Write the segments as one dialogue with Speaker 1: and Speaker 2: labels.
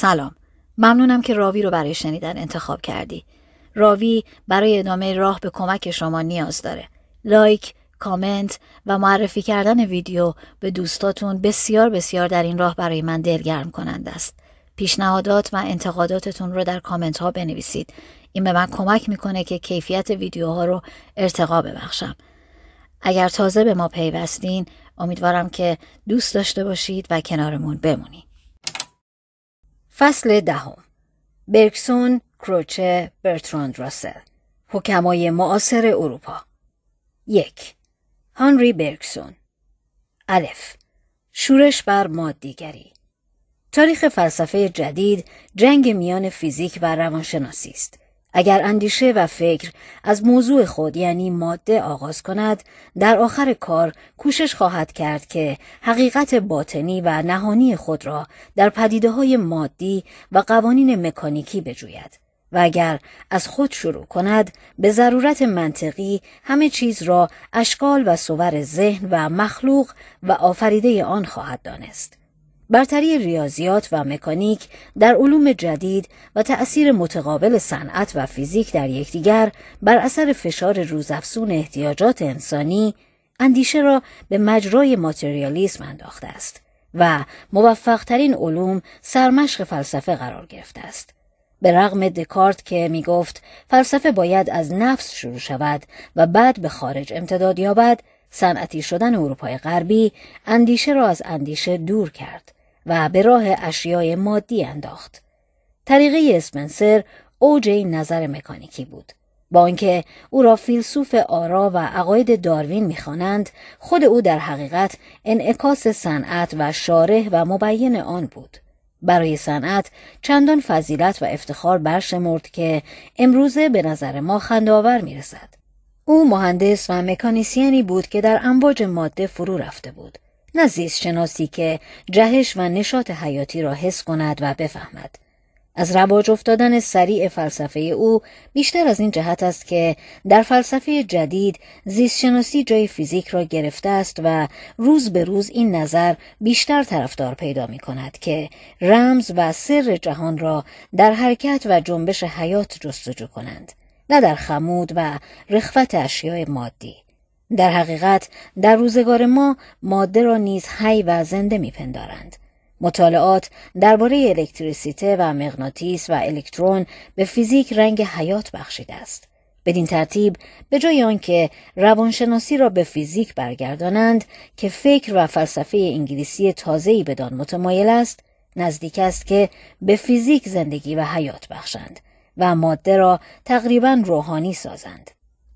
Speaker 1: سلام. ممنونم که راوی رو برای شنیدن انتخاب کردی. راوی برای ادامه راه به کمک شما نیاز داره. لایک کامنت و معرفی کردن ویدیو به دوستاتون بسیار بسیار در این راه برای من دلگرم کننده است. پیشنهادات و انتقاداتتون رو در کامنت ها بنویسید. این به من کمک می‌کنه که کیفیت ویدیوها رو ارتقا ببخشم. اگر تازه به ما پیوستین امیدوارم که دوست داشته باشید و کنارمون بمونید. فصل دهم. برکسون، کروچه، برتراند راسل. حکمای معاصر اروپا. یک. هانری برکسون الف. شورش بر مادیگری تاریخ فلسفه جدید جنگ میان فیزیک و روانشناسی است. اگر اندیشه و فکر از موضوع خود یعنی ماده آغاز کند در آخر کار کوشش خواهد کرد که حقیقت باطنی و نهانی خود را در پدیده های مادی و قوانین مکانیکی بجوید و اگر از خود شروع کند به ضرورت منطقی همه چیز را اشکال و صور ذهن و مخلوق و آفریده آن خواهد دانست. برتری ریاضیات و مکانیک در علوم جدید و تأثیر متقابل صنعت و فیزیک در یکدیگر بر اثر فشار روزافزون احتیاجات انسانی اندیشه را به مجرای ماتریالیسم انداخته است و موفقترین علوم سرمشق فلسفه قرار گرفته است. به رغم دکارت که می گفت فلسفه باید از نفس شروع شود و بعد به خارج امتداد یابد، صنعتی شدن اروپای غربی اندیشه را از اندیشه دور کرد و به راه اشیای مادی انداخت. طریقه اسپنسر اوج این نظر مکانیکی بود. با اینکه او را فیلسوف آرا و عقاید داروین می‌خوانند خود او در حقیقت انعکاس صنعت و شارح و مبین آن بود برای صنعت چندان فضیلت و افتخار برشمرد که امروزه به نظر ما خندآور می‌رسد او مهندس و مکانیسیانی بود که در امواج ماده فرو رفته بود نه زیست شناسی که جهش و نشاط حیاتی را حس کند و بفهمد. از رواج افتادن سریع فلسفه او بیشتر از این جهت است که در فلسفه جدید زیستشناسی جای فیزیک را گرفته است و روز به روز این نظر بیشتر طرفدار پیدا می کند که رمز و سر جهان را در حرکت و جنبش حیات جستجو کنند نه در خمود و رخوت اشیاء مادی در حقیقت در روزگار ما ماده را نیز حی و زنده میپندارند. مطالعات درباره الکتریسیته و مغناطیس و الکترون به فیزیک رنگ حیات بخشیده است. بدین ترتیب به جای آنکه روانشناسی را به فیزیک برگردانند که فکر و فلسفه انگلیسی تازه‌ای بدان متمایل است، نزدیک است که به فیزیک زندگی و حیات بخشند و ماده را تقریبا روحانی سازند.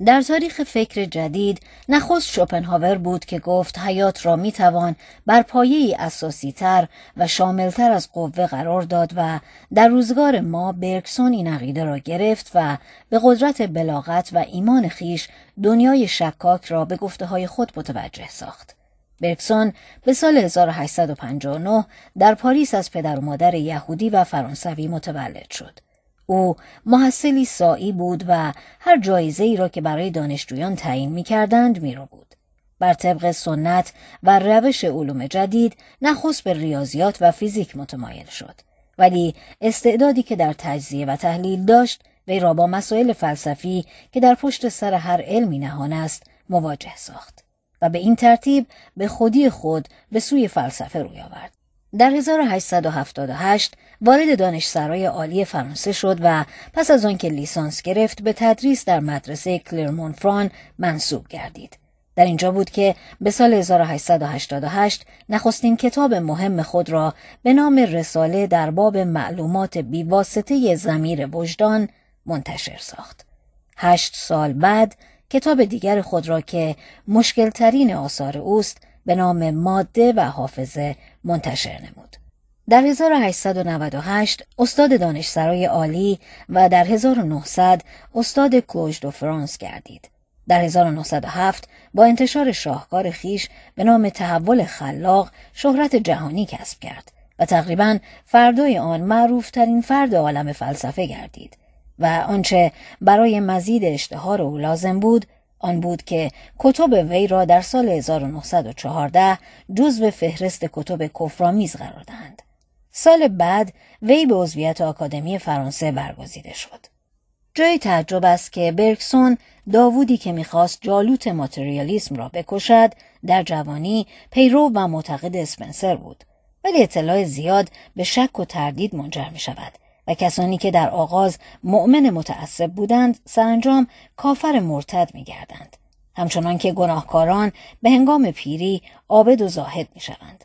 Speaker 1: در تاریخ فکر جدید نخست شوپنهاور بود که گفت حیات را می‌توان بر پایه اساسی تر و شاملتر از قوه قرار داد و در روزگار ما برکسون این عقیده را گرفت و به قدرت بلاغت و ایمان خیش دنیای شکاک را به گفته های خود متوجه ساخت. برکسون به سال 1859 در پاریس از پدر و مادر یهودی و فرانسوی متولد شد. او محصلی سایی بود و هر جایزه ای را که برای دانشجویان تعیین می کردند می رو بود. بر طبق سنت و روش علوم جدید نخست به ریاضیات و فیزیک متمایل شد. ولی استعدادی که در تجزیه و تحلیل داشت وی را با مسائل فلسفی که در پشت سر هر علمی نهان است مواجه ساخت و به این ترتیب به خودی خود به سوی فلسفه روی آورد. در 1878 وارد دانشسرای عالی فرانسه شد و پس از آنکه لیسانس گرفت به تدریس در مدرسه کلرمون فران منصوب گردید. در اینجا بود که به سال 1888 نخستین کتاب مهم خود را به نام رساله در باب معلومات بیواسطه زمیر وجدان منتشر ساخت. هشت سال بعد کتاب دیگر خود را که مشکلترین آثار اوست به نام ماده و حافظه منتشر نمود. در 1898 استاد دانشسرای عالی و در 1900 استاد کلوژ دو فرانس گردید. در 1907 با انتشار شاهکار خیش به نام تحول خلاق شهرت جهانی کسب کرد و تقریبا فردای آن معروفترین فرد عالم فلسفه گردید و آنچه برای مزید اشتهار او لازم بود آن بود که کتب وی را در سال 1914 جزو فهرست کتب کفرآمیز قرار دهند. سال بعد وی به عضویت آکادمی فرانسه برگزیده شد. جای تعجب است که برکسون داوودی که می‌خواست جالوت ماتریالیسم را بکشد در جوانی پیرو و معتقد اسپنسر بود ولی اطلاع زیاد به شک و تردید منجر می شود و کسانی که در آغاز مؤمن متعصب بودند سرانجام کافر مرتد می گردند. همچنان که گناهکاران به هنگام پیری عابد و زاهد می شوند.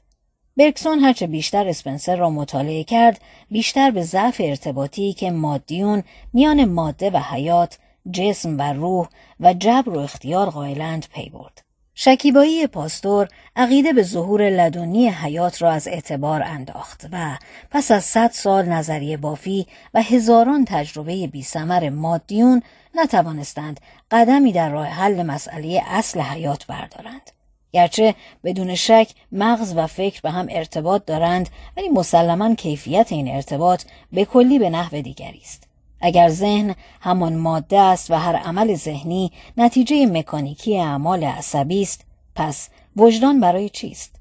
Speaker 1: برکسون هرچه بیشتر اسپنسر را مطالعه کرد بیشتر به ضعف ارتباطی که مادیون میان ماده و حیات جسم و روح و جبر و اختیار قائلند پی برد شکیبایی پاستور عقیده به ظهور لدنی حیات را از اعتبار انداخت و پس از صد سال نظریه بافی و هزاران تجربه بیسمر مادیون نتوانستند قدمی در راه حل مسئله اصل حیات بردارند. گرچه بدون شک مغز و فکر به هم ارتباط دارند ولی مسلما کیفیت این ارتباط به کلی به نحو دیگری است اگر ذهن همان ماده است و هر عمل ذهنی نتیجه مکانیکی اعمال عصبی است پس وجدان برای چیست؟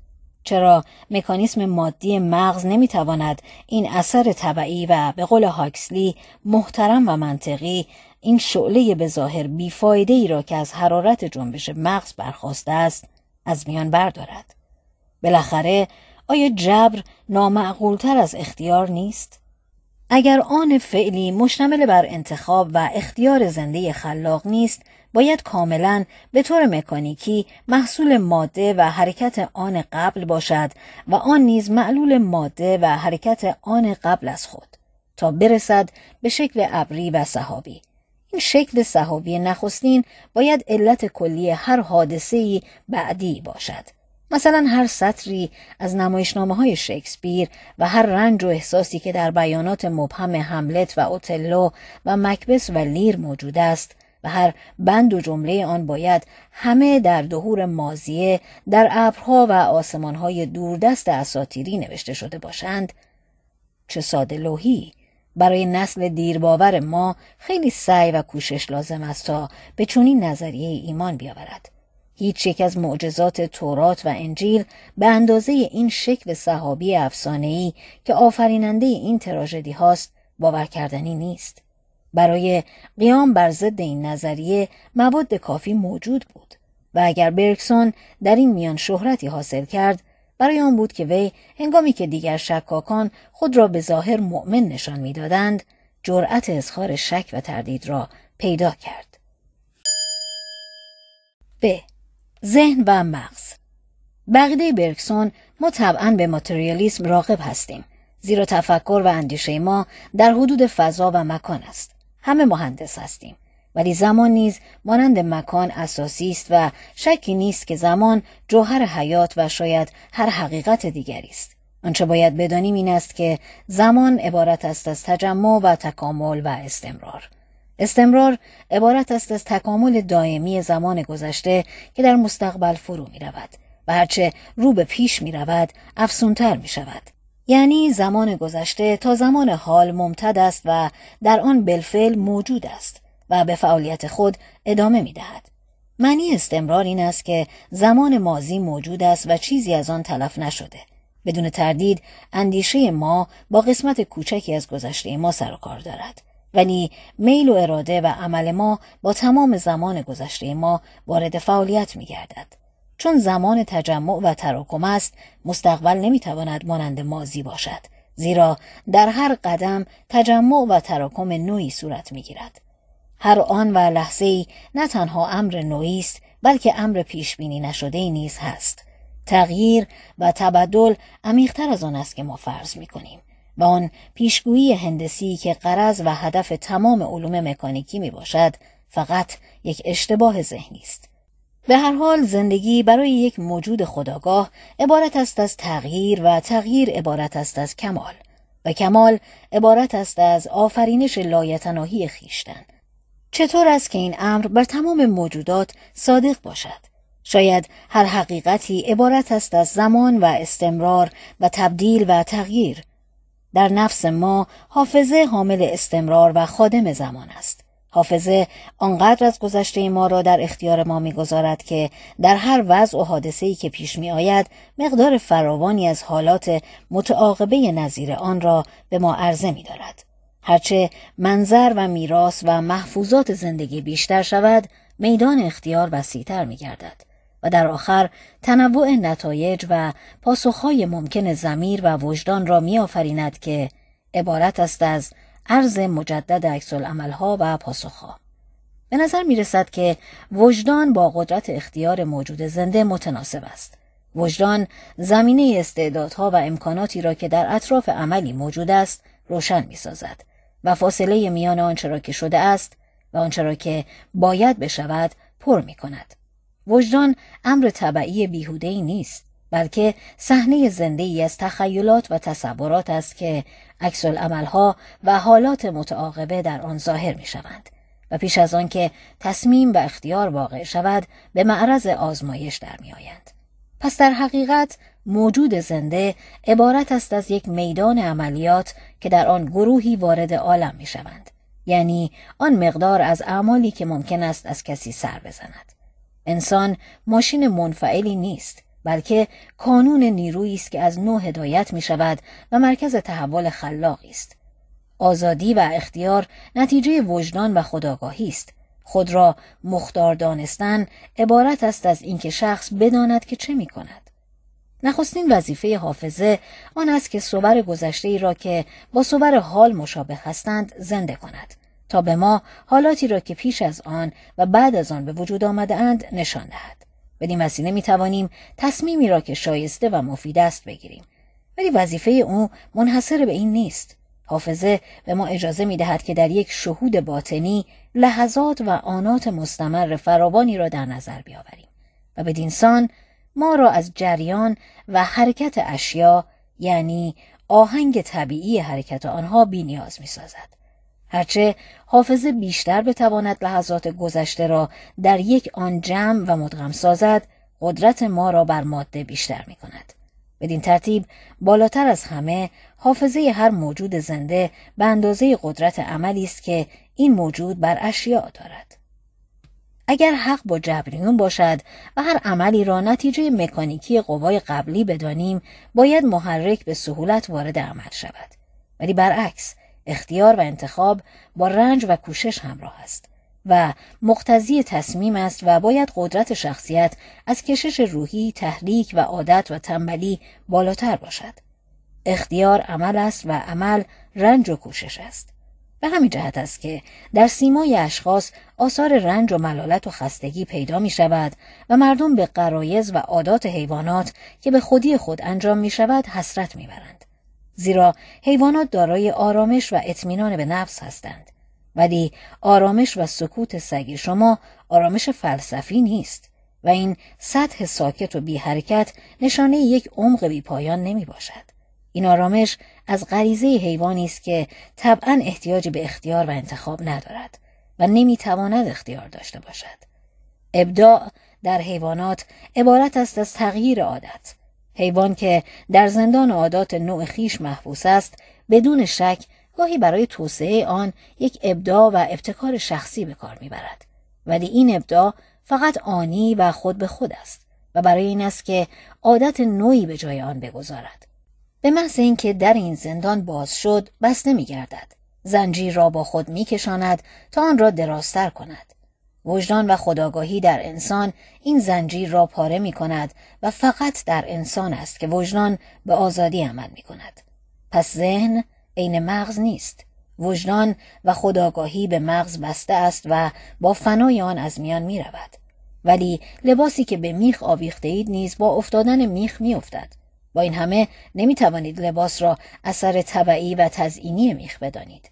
Speaker 1: چرا مکانیسم مادی مغز نمی‌تواند این اثر طبعی و به قول هاکسلی محترم و منطقی این شعله به ظاهر ای را که از حرارت جنبش مغز برخواسته است از میان بردارد؟ بالاخره آیا جبر نامعقولتر از اختیار نیست؟ اگر آن فعلی مشتمل بر انتخاب و اختیار زنده خلاق نیست باید کاملا به طور مکانیکی محصول ماده و حرکت آن قبل باشد و آن نیز معلول ماده و حرکت آن قبل از خود تا برسد به شکل ابری و صحابی. این شکل صحابی نخستین باید علت کلی هر حادثه‌ای بعدی باشد. مثلا هر سطری از نمایشنامه های شکسپیر و هر رنج و احساسی که در بیانات مبهم حملت و اوتلو و مکبس و لیر موجود است و هر بند و جمله آن باید همه در دهور مازیه در ابرها و آسمانهای دوردست اساتیری نوشته شده باشند. چه ساده لوحی! برای نسل دیرباور ما خیلی سعی و کوشش لازم است تا به چنین نظریه ایمان بیاورد. هیچ یک از معجزات تورات و انجیل به اندازه این شکل صحابی افسانه‌ای که آفریننده این تراژدی هاست باور کردنی نیست. برای قیام بر ضد این نظریه مواد کافی موجود بود و اگر برکسون در این میان شهرتی حاصل کرد برای آن بود که وی هنگامی که دیگر شکاکان خود را به ظاهر مؤمن نشان می‌دادند جرأت اظهار شک و تردید را پیدا کرد. ب. ذهن و مغز. بقیده برکسون ما طبعا به ماتریالیسم راقب هستیم. زیرا تفکر و اندیشه ما در حدود فضا و مکان است. همه مهندس هستیم. ولی زمان نیز مانند مکان اساسی است و شکی نیست که زمان جوهر حیات و شاید هر حقیقت دیگری است. آنچه باید بدانیم این است که زمان عبارت است از تجمع و تکامل و استمرار. استمرار عبارت است از تکامل دائمی زمان گذشته که در مستقبل فرو می رود و هرچه رو به پیش می رود افسونتر می شود. یعنی زمان گذشته تا زمان حال ممتد است و در آن بلفل موجود است و به فعالیت خود ادامه می دهد. معنی استمرار این است که زمان مازی موجود است و چیزی از آن تلف نشده. بدون تردید اندیشه ما با قسمت کوچکی از گذشته ما سر و کار دارد. ولی میل و اراده و عمل ما با تمام زمان گذشته ما وارد فعالیت می گردد. چون زمان تجمع و تراکم است مستقبل نمی‌تواند مانند مازی باشد زیرا در هر قدم تجمع و تراکم نوعی صورت می گیرد. هر آن و لحظه ای نه تنها امر نوعی است بلکه امر پیش بینی نشده نیز هست. تغییر و تبدل عمیقتر از آن است که ما فرض می کنیم. و آن پیشگویی هندسی که قرض و هدف تمام علوم مکانیکی می باشد فقط یک اشتباه ذهنی است. به هر حال زندگی برای یک موجود خداگاه عبارت است از تغییر و تغییر عبارت است از کمال و کمال عبارت است از آفرینش لایتناهی خیشتن. چطور است که این امر بر تمام موجودات صادق باشد؟ شاید هر حقیقتی عبارت است از زمان و استمرار و تبدیل و تغییر در نفس ما حافظه حامل استمرار و خادم زمان است حافظه آنقدر از گذشته ما را در اختیار ما می‌گذارد که در هر وضع و حادثه‌ای که پیش می آید مقدار فراوانی از حالات متعاقبه نظیر آن را به ما عرضه می دارد. هرچه منظر و میراث و محفوظات زندگی بیشتر شود میدان اختیار وسیعتر می گردد در آخر تنوع نتایج و پاسخهای ممکن زمیر و وجدان را می آفریند که عبارت است از عرض مجدد عکس ها و پاسخها. به نظر می رسد که وجدان با قدرت اختیار موجود زنده متناسب است. وجدان زمینه استعدادها و امکاناتی را که در اطراف عملی موجود است روشن می سازد و فاصله میان آنچه را که شده است و آنچه را که باید بشود پر می کند. وجدان امر طبعی بیهوده نیست بلکه صحنه زنده ای از تخیلات و تصورات است که عکس ها و حالات متعاقبه در آن ظاهر می شوند و پیش از آنکه تصمیم و اختیار واقع شود به معرض آزمایش در می آیند. پس در حقیقت موجود زنده عبارت است از یک میدان عملیات که در آن گروهی وارد عالم می شوند. یعنی آن مقدار از اعمالی که ممکن است از کسی سر بزند. انسان ماشین منفعلی نیست بلکه کانون نیرویی است که از نوع هدایت می شود و مرکز تحول خلاقی است. آزادی و اختیار نتیجه وجدان و خداگاهی است. خود را مختار دانستن عبارت است از اینکه شخص بداند که چه می کند. نخستین وظیفه حافظه آن است که صور گذشته ای را که با صور حال مشابه هستند زنده کند تا به ما حالاتی را که پیش از آن و بعد از آن به وجود آمده اند نشان دهد. بدین وسیله می توانیم تصمیمی را که شایسته و مفید است بگیریم ولی وظیفه او منحصر به این نیست حافظه به ما اجازه می دهد که در یک شهود باطنی لحظات و آنات مستمر فراوانی را در نظر بیاوریم و بدین سان ما را از جریان و حرکت اشیا یعنی آهنگ طبیعی حرکت آنها بی نیاز می سازد. هرچه حافظه بیشتر بتواند لحظات گذشته را در یک آن جمع و مدغم سازد قدرت ما را بر ماده بیشتر می کند. بدین ترتیب بالاتر از همه حافظه هر موجود زنده به اندازه قدرت عملی است که این موجود بر اشیاء دارد. اگر حق با جبریون باشد و هر عملی را نتیجه مکانیکی قوای قبلی بدانیم باید محرک به سهولت وارد عمل شود ولی برعکس اختیار و انتخاب با رنج و کوشش همراه است و مقتضی تصمیم است و باید قدرت شخصیت از کشش روحی، تحریک و عادت و تنبلی بالاتر باشد. اختیار عمل است و عمل رنج و کوشش است. به همین جهت است که در سیمای اشخاص آثار رنج و ملالت و خستگی پیدا می شود و مردم به قرایز و عادات حیوانات که به خودی خود انجام می شود حسرت می برند. زیرا حیوانات دارای آرامش و اطمینان به نفس هستند ولی آرامش و سکوت سگ شما آرامش فلسفی نیست و این سطح ساکت و بی حرکت نشانه یک عمق بی پایان نمی باشد. این آرامش از غریزه حیوانی است که طبعا احتیاج به اختیار و انتخاب ندارد و نمی‌تواند اختیار داشته باشد. ابداع در حیوانات عبارت است از تغییر عادت حیوان که در زندان عادات نوع خیش محبوس است بدون شک گاهی برای توسعه آن یک ابداع و ابتکار شخصی به کار می‌برد. ولی این ابداع فقط آنی و خود به خود است و برای این است که عادت نوعی به جای آن بگذارد. به محض اینکه در این زندان باز شد بسته میگردد زنجیر را با خود میکشاند تا آن را درازتر کند. وجدان و خداگاهی در انسان این زنجیر را پاره می کند و فقط در انسان است که وجدان به آزادی عمل می کند. پس ذهن عین مغز نیست. وجدان و خداگاهی به مغز بسته است و با فنای آن از میان می رود. ولی لباسی که به میخ آویخته اید نیز با افتادن میخ می افتد. با این همه نمی توانید لباس را اثر طبعی و تزئینی میخ بدانید.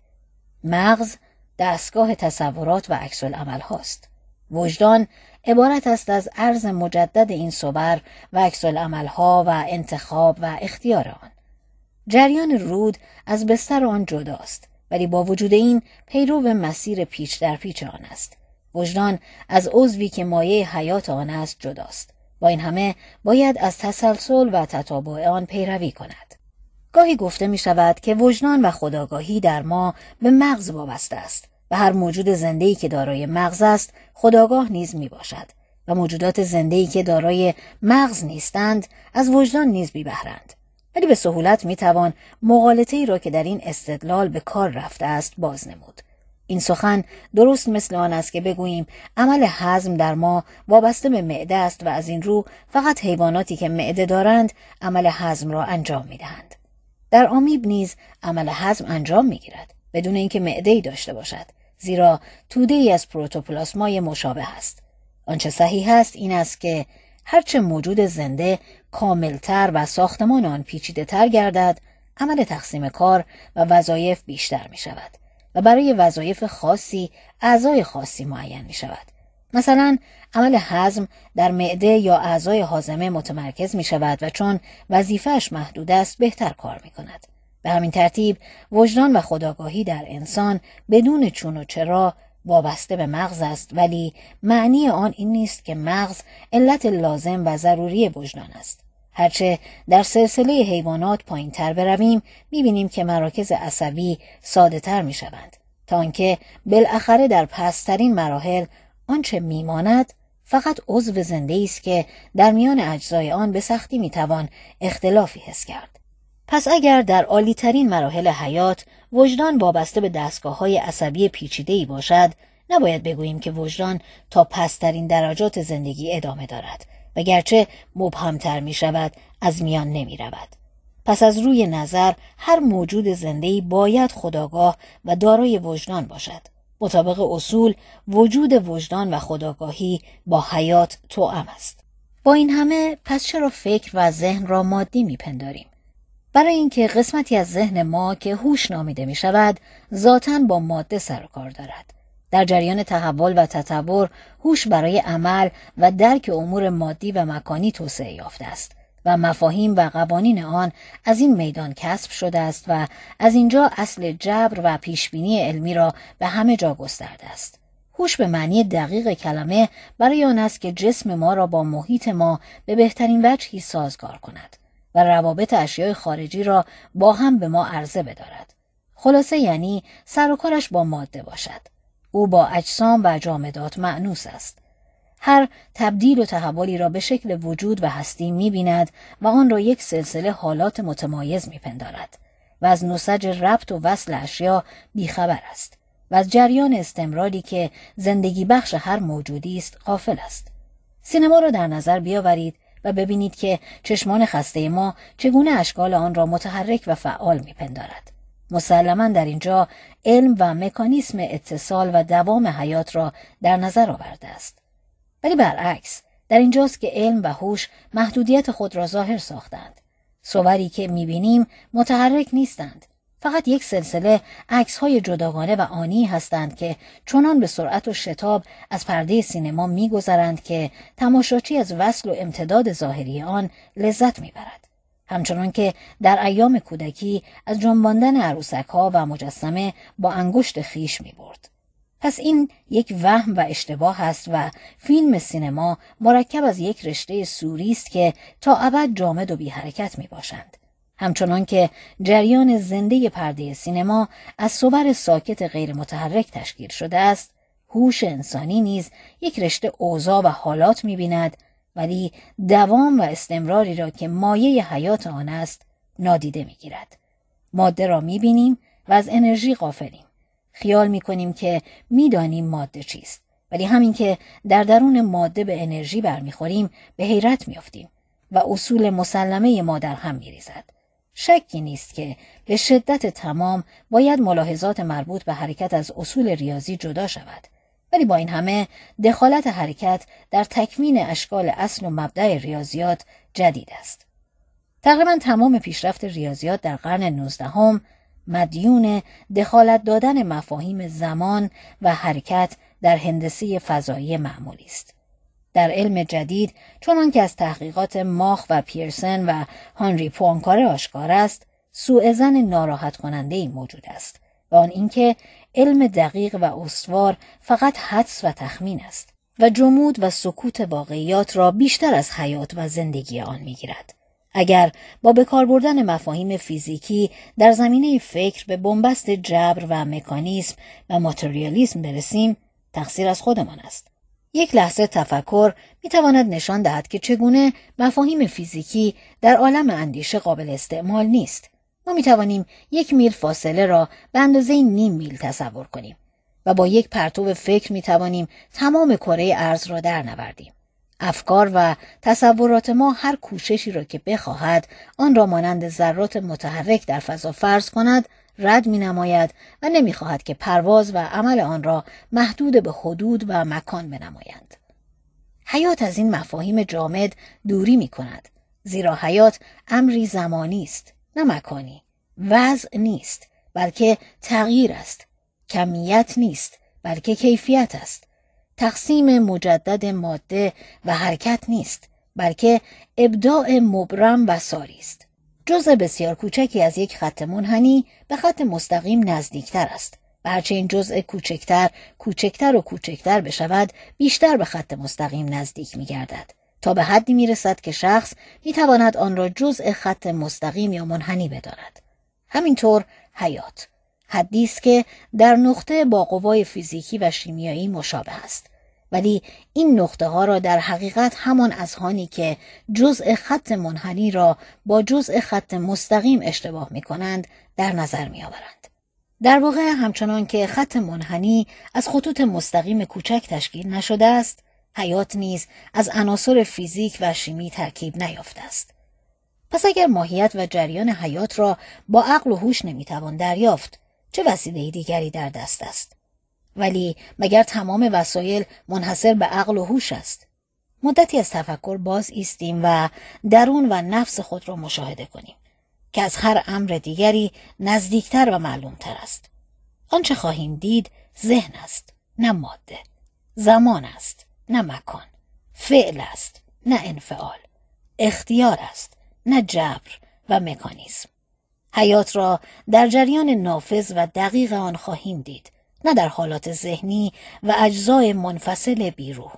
Speaker 1: مغز دستگاه تصورات و عکس هاست. وجدان عبارت است از عرض مجدد این صبر و عکس ها و انتخاب و اختیار آن. جریان رود از بستر آن جداست ولی با وجود این پیرو مسیر پیچ در پیچ آن است. وجدان از عضوی که مایه حیات آن است جداست. با این همه باید از تسلسل و تتابع آن پیروی کند. گاهی گفته می شود که وجدان و خداگاهی در ما به مغز وابسته است و هر موجود زنده‌ای که دارای مغز است خداگاه نیز می باشد و موجودات زنده‌ای که دارای مغز نیستند از وجدان نیز بی بهرند. ولی به سهولت می توان مقالطه ای را که در این استدلال به کار رفته است باز نمود. این سخن درست مثل آن است که بگوییم عمل حزم در ما وابسته به معده است و از این رو فقط حیواناتی که معده دارند عمل حزم را انجام می دهند. در آمیب نیز عمل حزم انجام می گیرد بدون اینکه معده ای داشته باشد زیرا توده ای از پروتوپلاسمای مشابه است. آنچه صحیح است این است که هرچه موجود زنده کاملتر و ساختمان آن پیچیده تر گردد عمل تقسیم کار و وظایف بیشتر می شود و برای وظایف خاصی اعضای خاصی معین می شود. مثلا عمل حزم در معده یا اعضای حازمه متمرکز می شود و چون وظیفهش محدود است بهتر کار می کند. به همین ترتیب وجدان و خداگاهی در انسان بدون چون و چرا وابسته به مغز است ولی معنی آن این نیست که مغز علت لازم و ضروری وجدان است. هرچه در سلسله حیوانات پایین تر برویم می‌بینیم که مراکز عصبی ساده تر می شوند تا آنکه بالاخره در پسترین مراحل آنچه میماند فقط عضو زنده است که در میان اجزای آن به سختی می‌توان اختلافی حس کرد. پس اگر در عالیترین مراحل حیات وجدان وابسته به دستگاه های عصبی پیچیده باشد نباید بگوییم که وجدان تا پسترین درجات زندگی ادامه دارد و گرچه مبهمتر می شود از میان نمی رود. پس از روی نظر هر موجود زندهی باید خداگاه و دارای وجدان باشد. مطابق اصول وجود وجدان و خداگاهی با حیات توأم است. با این همه پس چرا فکر و ذهن را مادی میپنداریم؟ برای اینکه قسمتی از ذهن ما که هوش نامیده می شود ذاتا با ماده سر و کار دارد. در جریان تحول و تطور هوش برای عمل و درک امور مادی و مکانی توسعه یافته است و مفاهیم و قوانین آن از این میدان کسب شده است و از اینجا اصل جبر و پیشبینی علمی را به همه جا گسترده است. هوش به معنی دقیق کلمه برای آن است که جسم ما را با محیط ما به بهترین وجهی سازگار کند و روابط اشیای خارجی را با هم به ما عرضه بدارد. خلاصه یعنی سر و کارش با ماده باشد. او با اجسام و جامدات معنوس است. هر تبدیل و تحولی را به شکل وجود و هستی می بیند و آن را یک سلسله حالات متمایز می پندارد و از نسج ربط و وصل اشیا بیخبر است و از جریان استمراری که زندگی بخش هر موجودی است غافل است. سینما را در نظر بیاورید و ببینید که چشمان خسته ما چگونه اشکال آن را متحرک و فعال میپندارد. مسلما در اینجا علم و مکانیسم اتصال و دوام حیات را در نظر آورده است. ولی برعکس در اینجاست که علم و هوش محدودیت خود را ظاهر ساختند. صوری که می‌بینیم متحرک نیستند. فقط یک سلسله عکس های جداگانه و آنی هستند که چنان به سرعت و شتاب از پرده سینما میگذرند که تماشاچی از وصل و امتداد ظاهری آن لذت می‌برد. همچنان که در ایام کودکی از جنباندن عروسک ها و مجسمه با انگشت خیش می برد. پس این یک وهم و اشتباه است و فیلم سینما مرکب از یک رشته سوری است که تا ابد جامد و بی حرکت می باشند. همچنان که جریان زنده پرده سینما از صور ساکت غیر متحرک تشکیل شده است، هوش انسانی نیز یک رشته اوضاع و حالات می بیند ولی دوام و استمراری را که مایه حیات آن است نادیده می گیرد. ماده را می بینیم و از انرژی غافلیم. خیال می کنیم که می‌دانیم ماده چیست. ولی همین که در درون ماده به انرژی برمیخوریم به حیرت میافتیم و اصول مسلمه ما در هم میریزد. شکی نیست که به شدت تمام باید ملاحظات مربوط به حرکت از اصول ریاضی جدا شود. ولی با این همه دخالت حرکت در تکمین اشکال اصل و مبدع ریاضیات جدید است. تقریبا تمام پیشرفت ریاضیات در قرن نوزدهم مدیون دخالت دادن مفاهیم زمان و حرکت در هندسه فضایی معمولی است. در علم جدید چون که از تحقیقات ماخ و پیرسن و هانری پوانکاره آشکار است سوء زن ناراحت کننده موجود است و آن اینکه علم دقیق و استوار فقط حدس و تخمین است و جمود و سکوت واقعیات را بیشتر از حیات و زندگی آن می‌گیرد اگر با به کار بردن مفاهیم فیزیکی در زمینه فکر به بنبست جبر و مکانیسم و ماتریالیسم برسیم تقصیر از خودمان است یک لحظه تفکر می تواند نشان دهد که چگونه مفاهیم فیزیکی در عالم اندیشه قابل استعمال نیست ما می توانیم یک میل فاصله را به اندازه نیم میل تصور کنیم و با یک پرتو فکر می توانیم تمام کره ارز را در نوردیم. افکار و تصورات ما هر کوششی را که بخواهد آن را مانند ذرات متحرک در فضا فرض کند رد می نماید و نمی خواهد که پرواز و عمل آن را محدود به حدود و مکان بنمایند. حیات از این مفاهیم جامد دوری می کند زیرا حیات امری زمانی است نه مکانی. وضع نیست بلکه تغییر است. کمیت نیست بلکه کیفیت است. تقسیم مجدد ماده و حرکت نیست بلکه ابداع مبرم و ساری است. جزء بسیار کوچکی از یک خط منحنی به خط مستقیم نزدیکتر است. و هرچه این جزء کوچکتر کوچکتر و کوچکتر بشود بیشتر به خط مستقیم نزدیک می گردد تا به حدی می رسد که شخص می تواند آن را جزء خط مستقیم یا منحنی بداند. همینطور حیات. حدی که در نقطه با قوای فیزیکی و شیمیایی مشابه است ولی این نقطه ها را در حقیقت همان هانی که جزء خط منحنی را با جزء خط مستقیم اشتباه می کنند در نظر می آورند. در واقع همچنان که خط منحنی از خطوط مستقیم کوچک تشکیل نشده است حیات نیز از عناصر فیزیک و شیمی ترکیب نیافته است پس اگر ماهیت و جریان حیات را با عقل و هوش نمی‌توان دریافت چه وسیله دیگری در دست است؟ ولی مگر تمام وسایل منحصر به عقل و هوش است؟ مدتی از تفکر باز ایستیم و درون و نفس خود را مشاهده کنیم که از هر امر دیگری نزدیکتر و معلومتر است. آنچه خواهیم دید ذهن است نه ماده زمان است نه مکان فعل است نه انفعال اختیار است نه جبر و مکانیزم. حیات را در جریان نافذ و دقیق آن خواهیم دید نه در حالات ذهنی و اجزای منفصل بیروح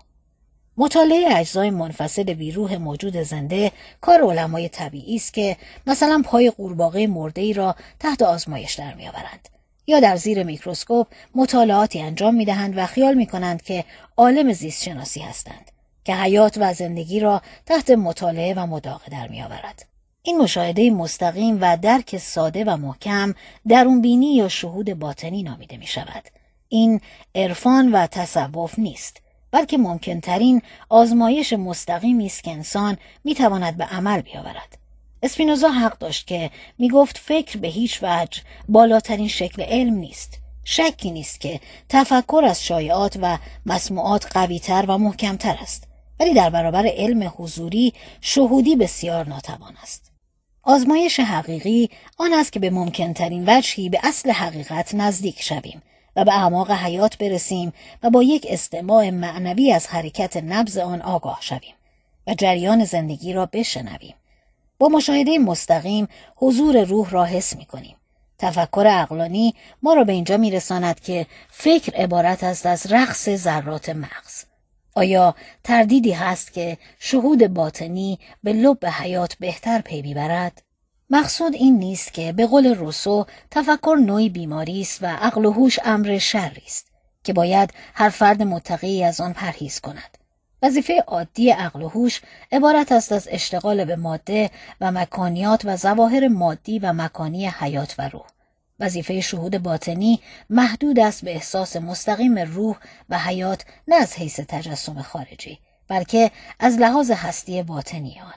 Speaker 1: مطالعه اجزای منفصل بیروح موجود زنده کار علمای طبیعی است که مثلا پای قورباغه مرده ای را تحت آزمایش در میآورند یا در زیر میکروسکوپ مطالعاتی انجام می دهند و خیال می کنند که عالم زیست شناسی هستند که حیات و زندگی را تحت مطالعه و مداقه در می آورد. این مشاهده مستقیم و درک ساده و محکم درونبینی یا شهود باطنی نامیده می شود. این عرفان و تصوف نیست بلکه ممکنترین آزمایش مستقیمی است که انسان می تواند به عمل بیاورد. اسپینوزا حق داشت که می گفت فکر به هیچ وجه بالاترین شکل علم نیست. شکی نیست که تفکر از شایعات و مسموعات قویتر و محکمتر است. ولی در برابر علم حضوری شهودی بسیار ناتوان است. آزمایش حقیقی آن است که به ممکنترین وجهی به اصل حقیقت نزدیک شویم و به اعماق حیات برسیم و با یک استماع معنوی از حرکت نبز آن آگاه شویم و جریان زندگی را بشنویم. با مشاهده مستقیم حضور روح را حس می کنیم. تفکر اقلانی ما را به اینجا می رساند که فکر عبارت است از رقص ذرات مغز. آیا تردیدی هست که شهود باطنی به لب حیات بهتر پی می‌برد؟ مقصود این نیست که به قول روسو تفکر نوعی بیماری است و عقل و هوش امر شری است که باید هر فرد متقی از آن پرهیز کند. وظیفه عادی عقل و هوش عبارت است از اشتغال به ماده و مکانیات و ظواهر مادی و مکانی حیات و روح. وظیفه شهود باطنی محدود است به احساس مستقیم روح و حیات نه از حیث تجسم خارجی بلکه از لحاظ هستی باطنی آن.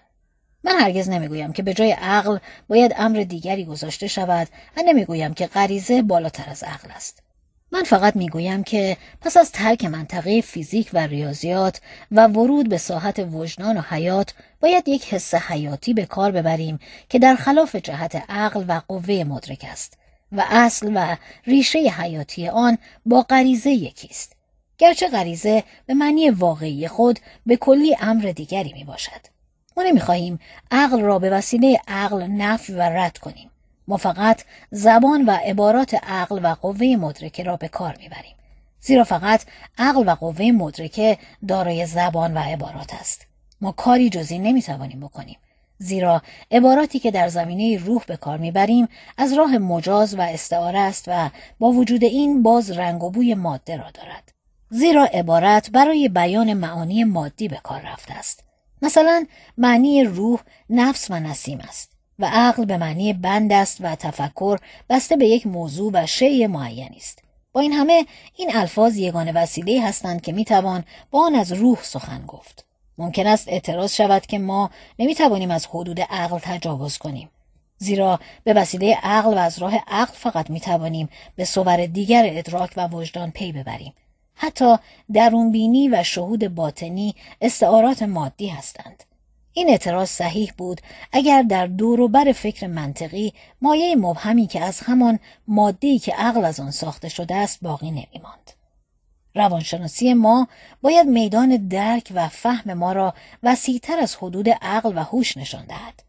Speaker 1: من هرگز نمی‌گویم که به جای عقل باید امر دیگری گذاشته شود و نمی‌گویم که غریزه بالاتر از عقل است. من فقط می‌گویم که پس از ترک منطقه فیزیک و ریاضیات و ورود به ساحت وجدان و حیات باید یک حس حیاتی به کار ببریم که در خلاف جهت عقل و قوه مدرک است. و اصل و ریشه حیاتی آن با غریزه یکیست گرچه غریزه به معنی واقعی خود به کلی امر دیگری می باشد. ما نمی‌خواهیم عقل را به وسیله عقل نفی و رد کنیم. ما فقط زبان و عبارات عقل و قوه مدرکه را به کار می‌بریم. زیرا فقط عقل و قوه مدرکه دارای زبان و عبارات است. ما کاری جزی نمی‌توانیم بکنیم. زیرا عباراتی که در زمینه روح به کار می‌بریم از راه مجاز و استعاره است و با وجود این باز رنگ و بوی ماده را دارد. زیرا عبارت برای بیان معانی مادی به کار رفته است. مثلا معنی روح نفس و نسیم است و عقل به معنی بند است و تفکر بسته به یک موضوع و شیء معینی است. با این همه این الفاظ یگانه وسیله هستند که می‌توان با آن از روح سخن گفت. ممکن است اعتراض شود که ما نمی‌توانیم از حدود عقل تجاوز کنیم. زیرا به وسیله عقل و از راه عقل فقط می‌توانیم به صور دیگر ادراک و وجدان پی ببریم. حتی درونبینی و شهود باطنی استعارات مادی هستند. این اعتراض صحیح بود اگر در دور و بر فکر منطقی مایه مبهمی که از همان ماده‌ای که عقل از آن ساخته شده است باقی نمیماند. روانشناسی ما باید میدان درک و فهم ما را وسیعتر از حدود عقل و هوش نشان دهد.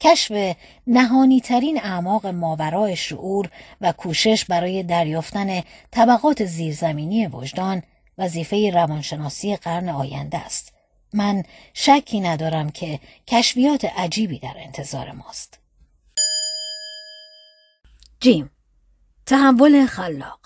Speaker 1: کشف نهانی ترین اعماق ماورای شعور و کوشش برای دریافتن طبقات زیرزمینی وجدان وظیفه روانشناسی قرن آینده است. من شکی ندارم که کشفیات عجیبی در انتظار ماست. جیم تحول خلاق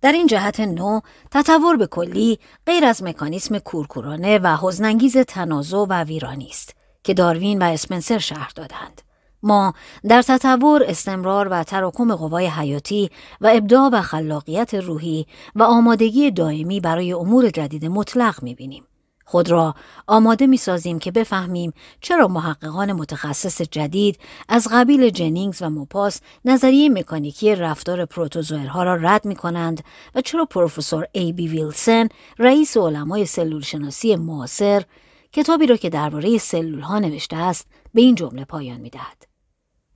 Speaker 1: در این جهت نو تطور به کلی غیر از مکانیسم کورکورانه و حزنانگیز تنازع و ویرانی است که داروین و اسپنسر شهر دادند. ما در تطور استمرار و تراکم قوای حیاتی و ابداع و خلاقیت روحی و آمادگی دائمی برای امور جدید مطلق می‌بینیم. خود را آماده می سازیم که بفهمیم چرا محققان متخصص جدید از قبیل جنینگز و موپاس نظریه مکانیکی رفتار پروتوزوئرها را رد می کنند و چرا پروفسور ای بی ویلسن رئیس علمای سلول شناسی معاصر کتابی را که درباره سلول ها نوشته است به این جمله پایان می دهد.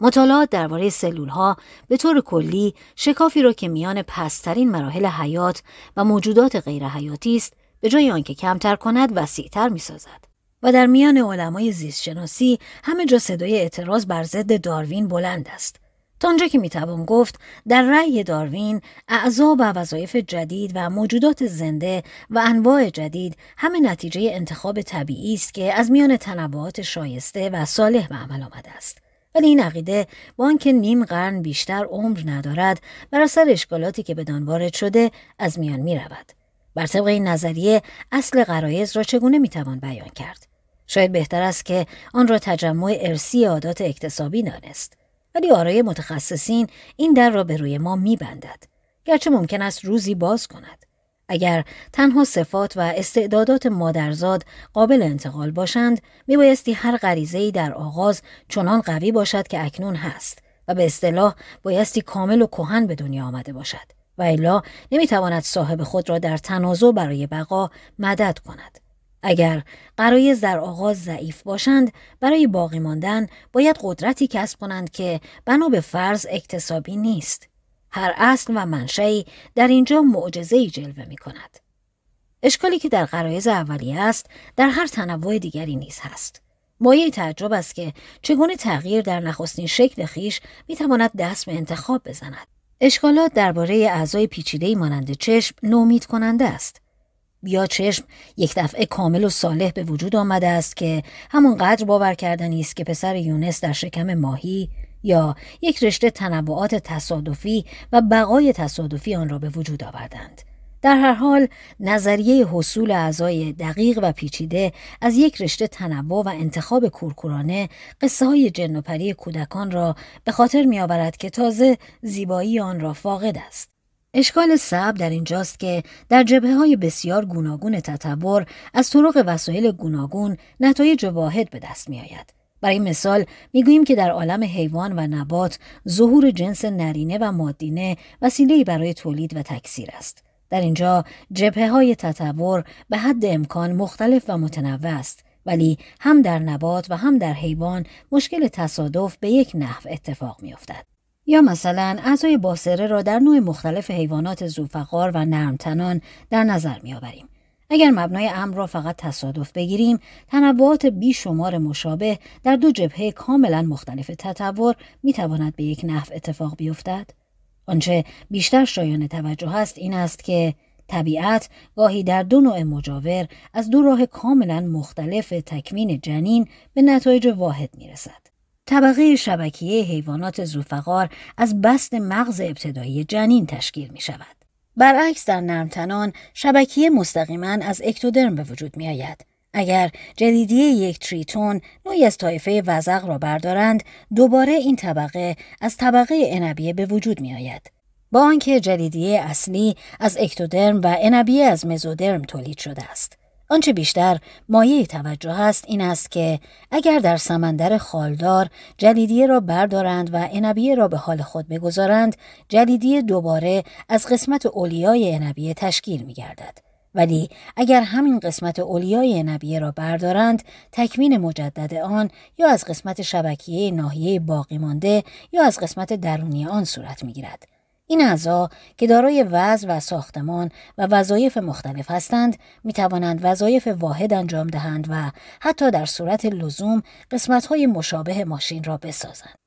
Speaker 1: مطالعات درباره سلول ها به طور کلی شکافی را که میان پسترین مراحل حیات و موجودات غیرحیاتی است به جای آنکه کمتر کند وسیعتر می‌سازد. و در میان علمای زیستشناسی همه جا صدای اعتراض بر ضد داروین بلند است. تا آنجا که می‌توان گفت در رأی داروین اعضا و وظایف جدید و موجودات زنده و انواع جدید همه نتیجه انتخاب طبیعی است که از میان تنوعات شایسته و صالح به عمل آمده است. ولی این عقیده با آنکه نیم قرن بیشتر عمر ندارد بر اثر اشکالاتی که بدان وارد شده از میان می رود. بر طبق این نظریه اصل قرایز را چگونه می‌توان بیان کرد؟ شاید بهتر است که آن را تجمع ارسی عادات اکتسابی دانست ولی آرای متخصصین این در را به روی ما میبندد. گرچه ممکن است روزی باز کند. اگر تنها صفات و استعدادات مادرزاد قابل انتقال باشند میبایستی هر غریزهای در آغاز چنان قوی باشد که اکنون هست و به اصطلاح بایستی کامل و کهن به دنیا آمده باشد. و الا نمی‌تواند صاحب خود را در تنازع برای بقا مدد کند. اگر قرایز در آغاز ضعیف باشند برای باقی ماندن باید قدرتی کسب کنند که بنا به فرض اکتسابی نیست. هر اصل و منشئی در اینجا معجزه جلوه می کند. اشکالی که در قرایز اولیه است در هر تنوع دیگری نیز هست. مایه تعجب است که چگونه تغییر در نخستین شکل خیش می‌تواند دست به انتخاب بزند. اشکالات درباره اعضای پیچیده مانند چشم نومید کننده است. بیا چشم یک دفعه کامل و صالح به وجود آمده است که همون قدر باور کردنی است که پسر یونس در شکم ماهی یا یک رشته تنوعات تصادفی و بقای تصادفی آن را به وجود آوردند. در هر حال نظریه حصول اعضای دقیق و پیچیده از یک رشته تنوع و انتخاب کورکورانه قصه های جن و پری کودکان را به خاطر می آورد که تازه زیبایی آن را فاقد است. اشکال صعب در اینجاست که در جبه های بسیار گوناگون تطور از طرق وسایل گوناگون نتایج واحد به دست می آید. برای مثال می‌گوییم که در عالم حیوان و نبات ظهور جنس نرینه و مادینه وسیله‌ای برای تولید و تکثیر است. در اینجا جبهه های تطور به حد امکان مختلف و متنوع است ولی هم در نبات و هم در حیوان مشکل تصادف به یک نحو اتفاق می افتد. یا مثلا اعضای باسره را در نوع مختلف حیوانات زوفقار و نرمتنان در نظر می آوریم. اگر مبنای امر را فقط تصادف بگیریم تنوعات بیشمار مشابه در دو جبهه کاملا مختلف تطور می تواند به یک نحو اتفاق بیفتد آنچه بیشتر شایان توجه است این است که طبیعت گاهی در دو نوع مجاور از دو راه کاملا مختلف تکمین جنین به نتایج واحد می رسد. طبقه شبکیه حیوانات زوفقار از بست مغز ابتدایی جنین تشکیل می شود. برعکس در نرمتنان شبکیه مستقیما از اکتودرم به وجود می آید. اگر جدیدیه یک تریتون نوعی از طایفه وزق را بردارند دوباره این طبقه از طبقه انبیه به وجود می آید. با آنکه جلیدیه اصلی از اکتودرم و انبیه از مزودرم تولید شده است. آنچه بیشتر مایه توجه است این است که اگر در سمندر خالدار جلیدیه را بردارند و انبیه را به حال خود بگذارند جلیدیه دوباره از قسمت اولیای انبیه تشکیل می گردد. ولی اگر همین قسمت اولیای نبیه را بردارند تکمین مجدد آن یا از قسمت شبکیه ناحیه باقی مانده یا از قسمت درونی آن صورت می گیرد. این اعضا که دارای وضع و ساختمان و وظایف مختلف هستند می توانند وظایف واحد انجام دهند و حتی در صورت لزوم قسمت‌های مشابه ماشین را بسازند.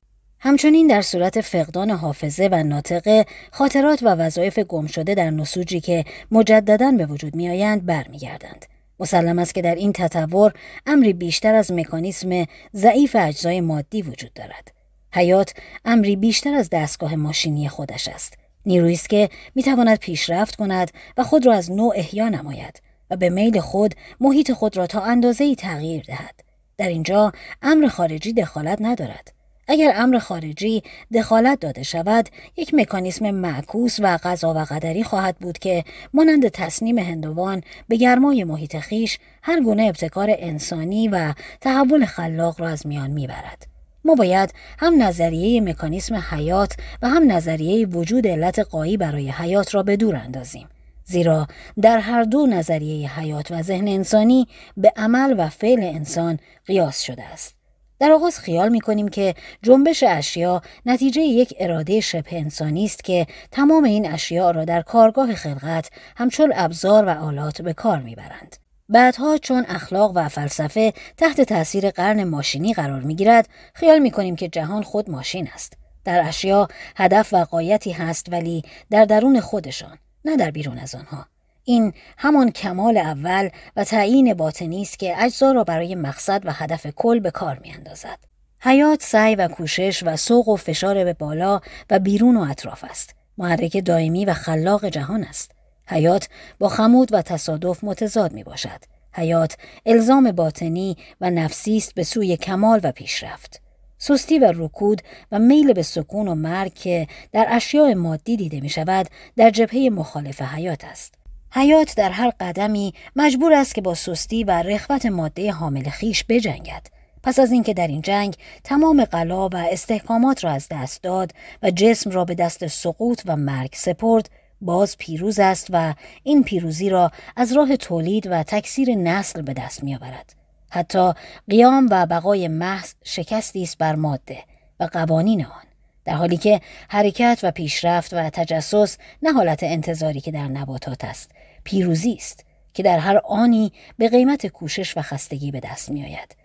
Speaker 1: همچنین در صورت فقدان حافظه و ناطقه خاطرات و وظایف گم شده در نسوجی که مجددا به وجود میآیند برمیگردند. مسلم است که در این تطور امری بیشتر از مکانیسم ضعیف اجزای مادی وجود دارد. حیات امری بیشتر از دستگاه ماشینی خودش است. نیرویی است که می‌تواند پیشرفت کند و خود را از نوع احیا نماید و به میل خود محیط خود را تا اندازه تغییر دهد. در اینجا امر خارجی دخالت ندارد. اگر امر خارجی دخالت داده شود یک مکانیسم معکوس و قضا و قدری خواهد بود که مانند تصنیم هندوان به گرمای محیط خیش هر گونه ابتکار انسانی و تحول خلاق را از میان می‌برد. ما باید هم نظریه مکانیسم حیات و هم نظریه وجود علت قایی برای حیات را به دور اندازیم. زیرا در هر دو نظریه حیات و ذهن انسانی به عمل و فعل انسان قیاس شده است. در آغاز خیال می کنیم که جنبش اشیا نتیجه یک اراده شبه انسانی است که تمام این اشیاء را در کارگاه خلقت همچون ابزار و آلات به کار می‌برند. بعدها چون اخلاق و فلسفه تحت تاثیر قرن ماشینی قرار می گیرد، خیال می کنیم که جهان خود ماشین است. در اشیا هدف و قایتی هست ولی در درون خودشان، نه در بیرون از آنها. این همان کمال اول و تعیین باطنی است که اجزا را برای مقصد و هدف کل به کار می اندازد. حیات سعی و کوشش و سوق و فشار به بالا و بیرون و اطراف است. محرک دائمی و خلاق جهان است. حیات با خمود و تصادف متضاد می باشد. حیات الزام باطنی و نفسی است به سوی کمال و پیشرفت. سستی و رکود و میل به سکون و مرگ که در اشیاء مادی دیده می شود در جبهه مخالف حیات است. حیات در هر قدمی مجبور است که با سستی و رخوت ماده حامل خیش بجنگد. پس از اینکه در این جنگ تمام قلا و استحکامات را از دست داد و جسم را به دست سقوط و مرگ سپرد، باز پیروز است و این پیروزی را از راه تولید و تکثیر نسل به دست میآورد. حتی قیام و بقای محض شکستی است بر ماده و قوانین آن. در حالی که حرکت و پیشرفت و تجسس نه حالت انتظاری که در نباتات است پیروزی است که در هر آنی به قیمت کوشش و خستگی به دست می آید.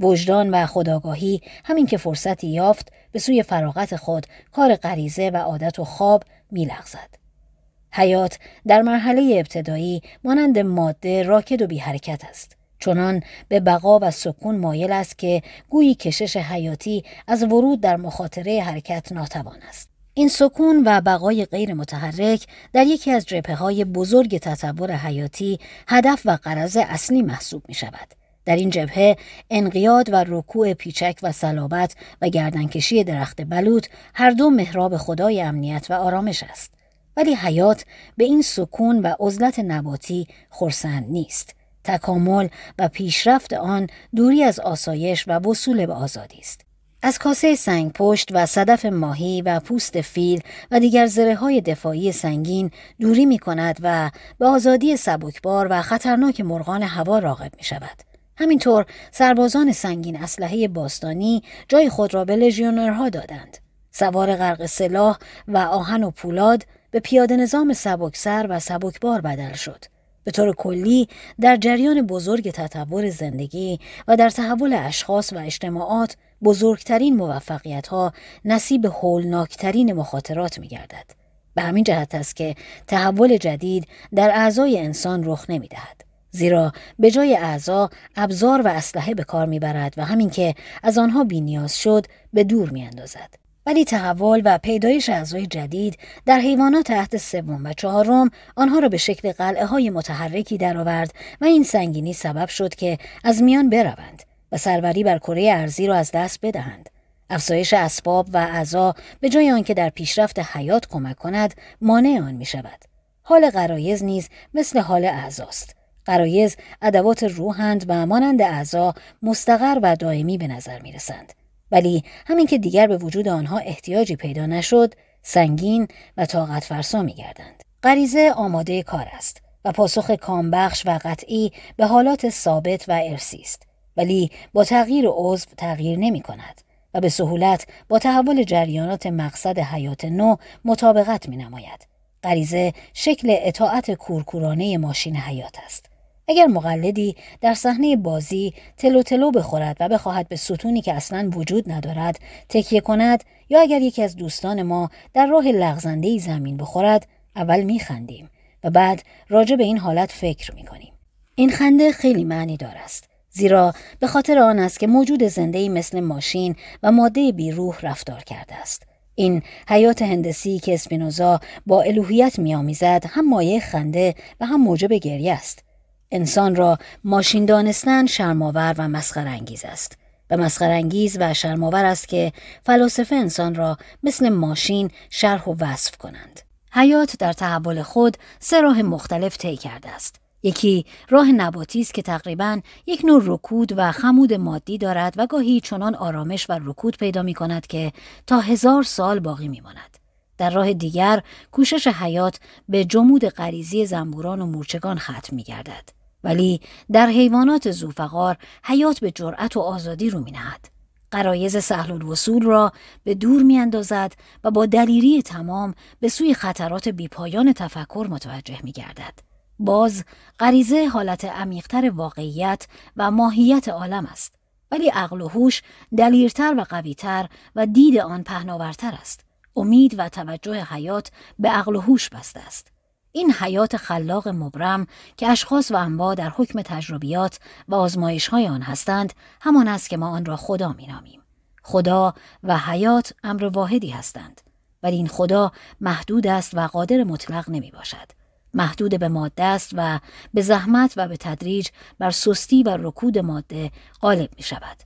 Speaker 1: وجدان و خداگاهی همین که فرصتی یافت به سوی فراغت خود کار غریزه و عادت و خواب لغزد. حیات در مرحله ابتدایی مانند ماده راکد و بی حرکت است. چنان به بقا و سکون مایل است که گویی کشش حیاتی از ورود در مخاطره حرکت ناتوان است. این سکون و بقای غیر متحرک در یکی از جبهه های بزرگ تطور حیاتی هدف و قرض اصلی محسوب می شود. در این جبهه انقیاد و رکوع پیچک و صلابت و گردنکشی درخت بلوط هر دو محراب خدای امنیت و آرامش است. ولی حیات به این سکون و عزلت نباتی خورسند نیست. تکامل و پیشرفت آن دوری از آسایش و وصول به آزادی است. از کاسه سنگ پشت و صدف ماهی و پوست فیل و دیگر زره های دفاعی سنگین دوری می کند و به آزادی سبکبار و خطرناک مرغان هوا راغب می شود. همینطور سربازان سنگین اسلحه باستانی جای خود را به لژیونرها دادند. سوار غرق سلاح و آهن و پولاد به پیاده نظام سبکسر و سبکبار بدل شد. به طور کلی در جریان بزرگ تطور زندگی و در تحول اشخاص و اجتماعات بزرگترین موفقیت ها نصیب هولناکترین مخاطرات می گردد. به همین جهت است که تحول جدید در اعضای انسان رخ نمی دهد. زیرا به جای اعضا ابزار و اسلحه به کار می‌برد و همین که از آنها بینیاز شد به دور میاندازد ولی تحول و پیدایش اعضای جدید در حیوانات تحت سوم و چهارم آنها را به شکل قلعه های متحرکی درآورد و این سنگینی سبب شد که از میان بروند و سروری بر کره ارزی را از دست بدهند افزایش اسباب و اعضا به جای آنکه در پیشرفت حیات کمک کند مانع آن می شود حال قرایز نیز مثل حال اعضاست قرایز ادوات روحند و مانند اعضا مستقر و دائمی به نظر می رسند. ولی همین که دیگر به وجود آنها احتیاجی پیدا نشد سنگین و طاقت فرسا می گردند. غریزه آماده کار است و پاسخ کامبخش و قطعی به حالات ثابت و ارسی است ولی با تغییر عضو تغییر نمی کند و به سهولت با تحول جریانات مقصد حیات نو مطابقت می نماید. غریزه شکل اطاعت کورکورانه ماشین حیات است. اگر مقلدی در صحنه بازی تلو تلو بخورد و بخواهد به ستونی که اصلا وجود ندارد تکیه کند یا اگر یکی از دوستان ما در راه لغزنده زمین بخورد اول میخندیم و بعد راجع به این حالت فکر می‌کنیم این خنده خیلی معنی دار است زیرا به خاطر آن است که موجود زنده مثل ماشین و ماده بیروح رفتار کرده است. این حیات هندسی که اسپینوزا با الوهیت میآمیزد هم مایه خنده و هم موجب گریه است. انسان را ماشین دانستن شرماور و مسخرانگیز است. و مسخرانگیز و شرماور است که فلاسفه انسان را مثل ماشین شرح و وصف کنند. حیات در تحول خود سه راه مختلف طی کرده است. یکی راه نباتی است که تقریبا یک نوع رکود و خمود مادی دارد و گاهی چنان آرامش و رکود پیدا می کند که تا هزار سال باقی می ماند. در راه دیگر کوشش حیات به جمود غریزی زنبوران و مورچگان ختم می گردد. ولی در حیوانات زوفقار حیات به جرأت و آزادی رو می نهد. قرایز سهل الوصول را به دور می اندازد و با دلیری تمام به سوی خطرات بیپایان تفکر متوجه می گردد. باز غریزه حالت عمیقتر واقعیت و ماهیت عالم است ولی عقل و هوش دلیرتر و قویتر و دید آن پهناورتر است امید و توجه حیات به عقل و هوش بسته است این حیات خلاق مبرم که اشخاص و انواع در حکم تجربیات و آزمایش های آن هستند همان است که ما آن را خدا می نامیم. خدا و حیات امر واحدی هستند ولی این خدا محدود است و قادر مطلق نمی باشد. محدود به ماده است و به زحمت و به تدریج بر سستی و رکود ماده غالب می شود.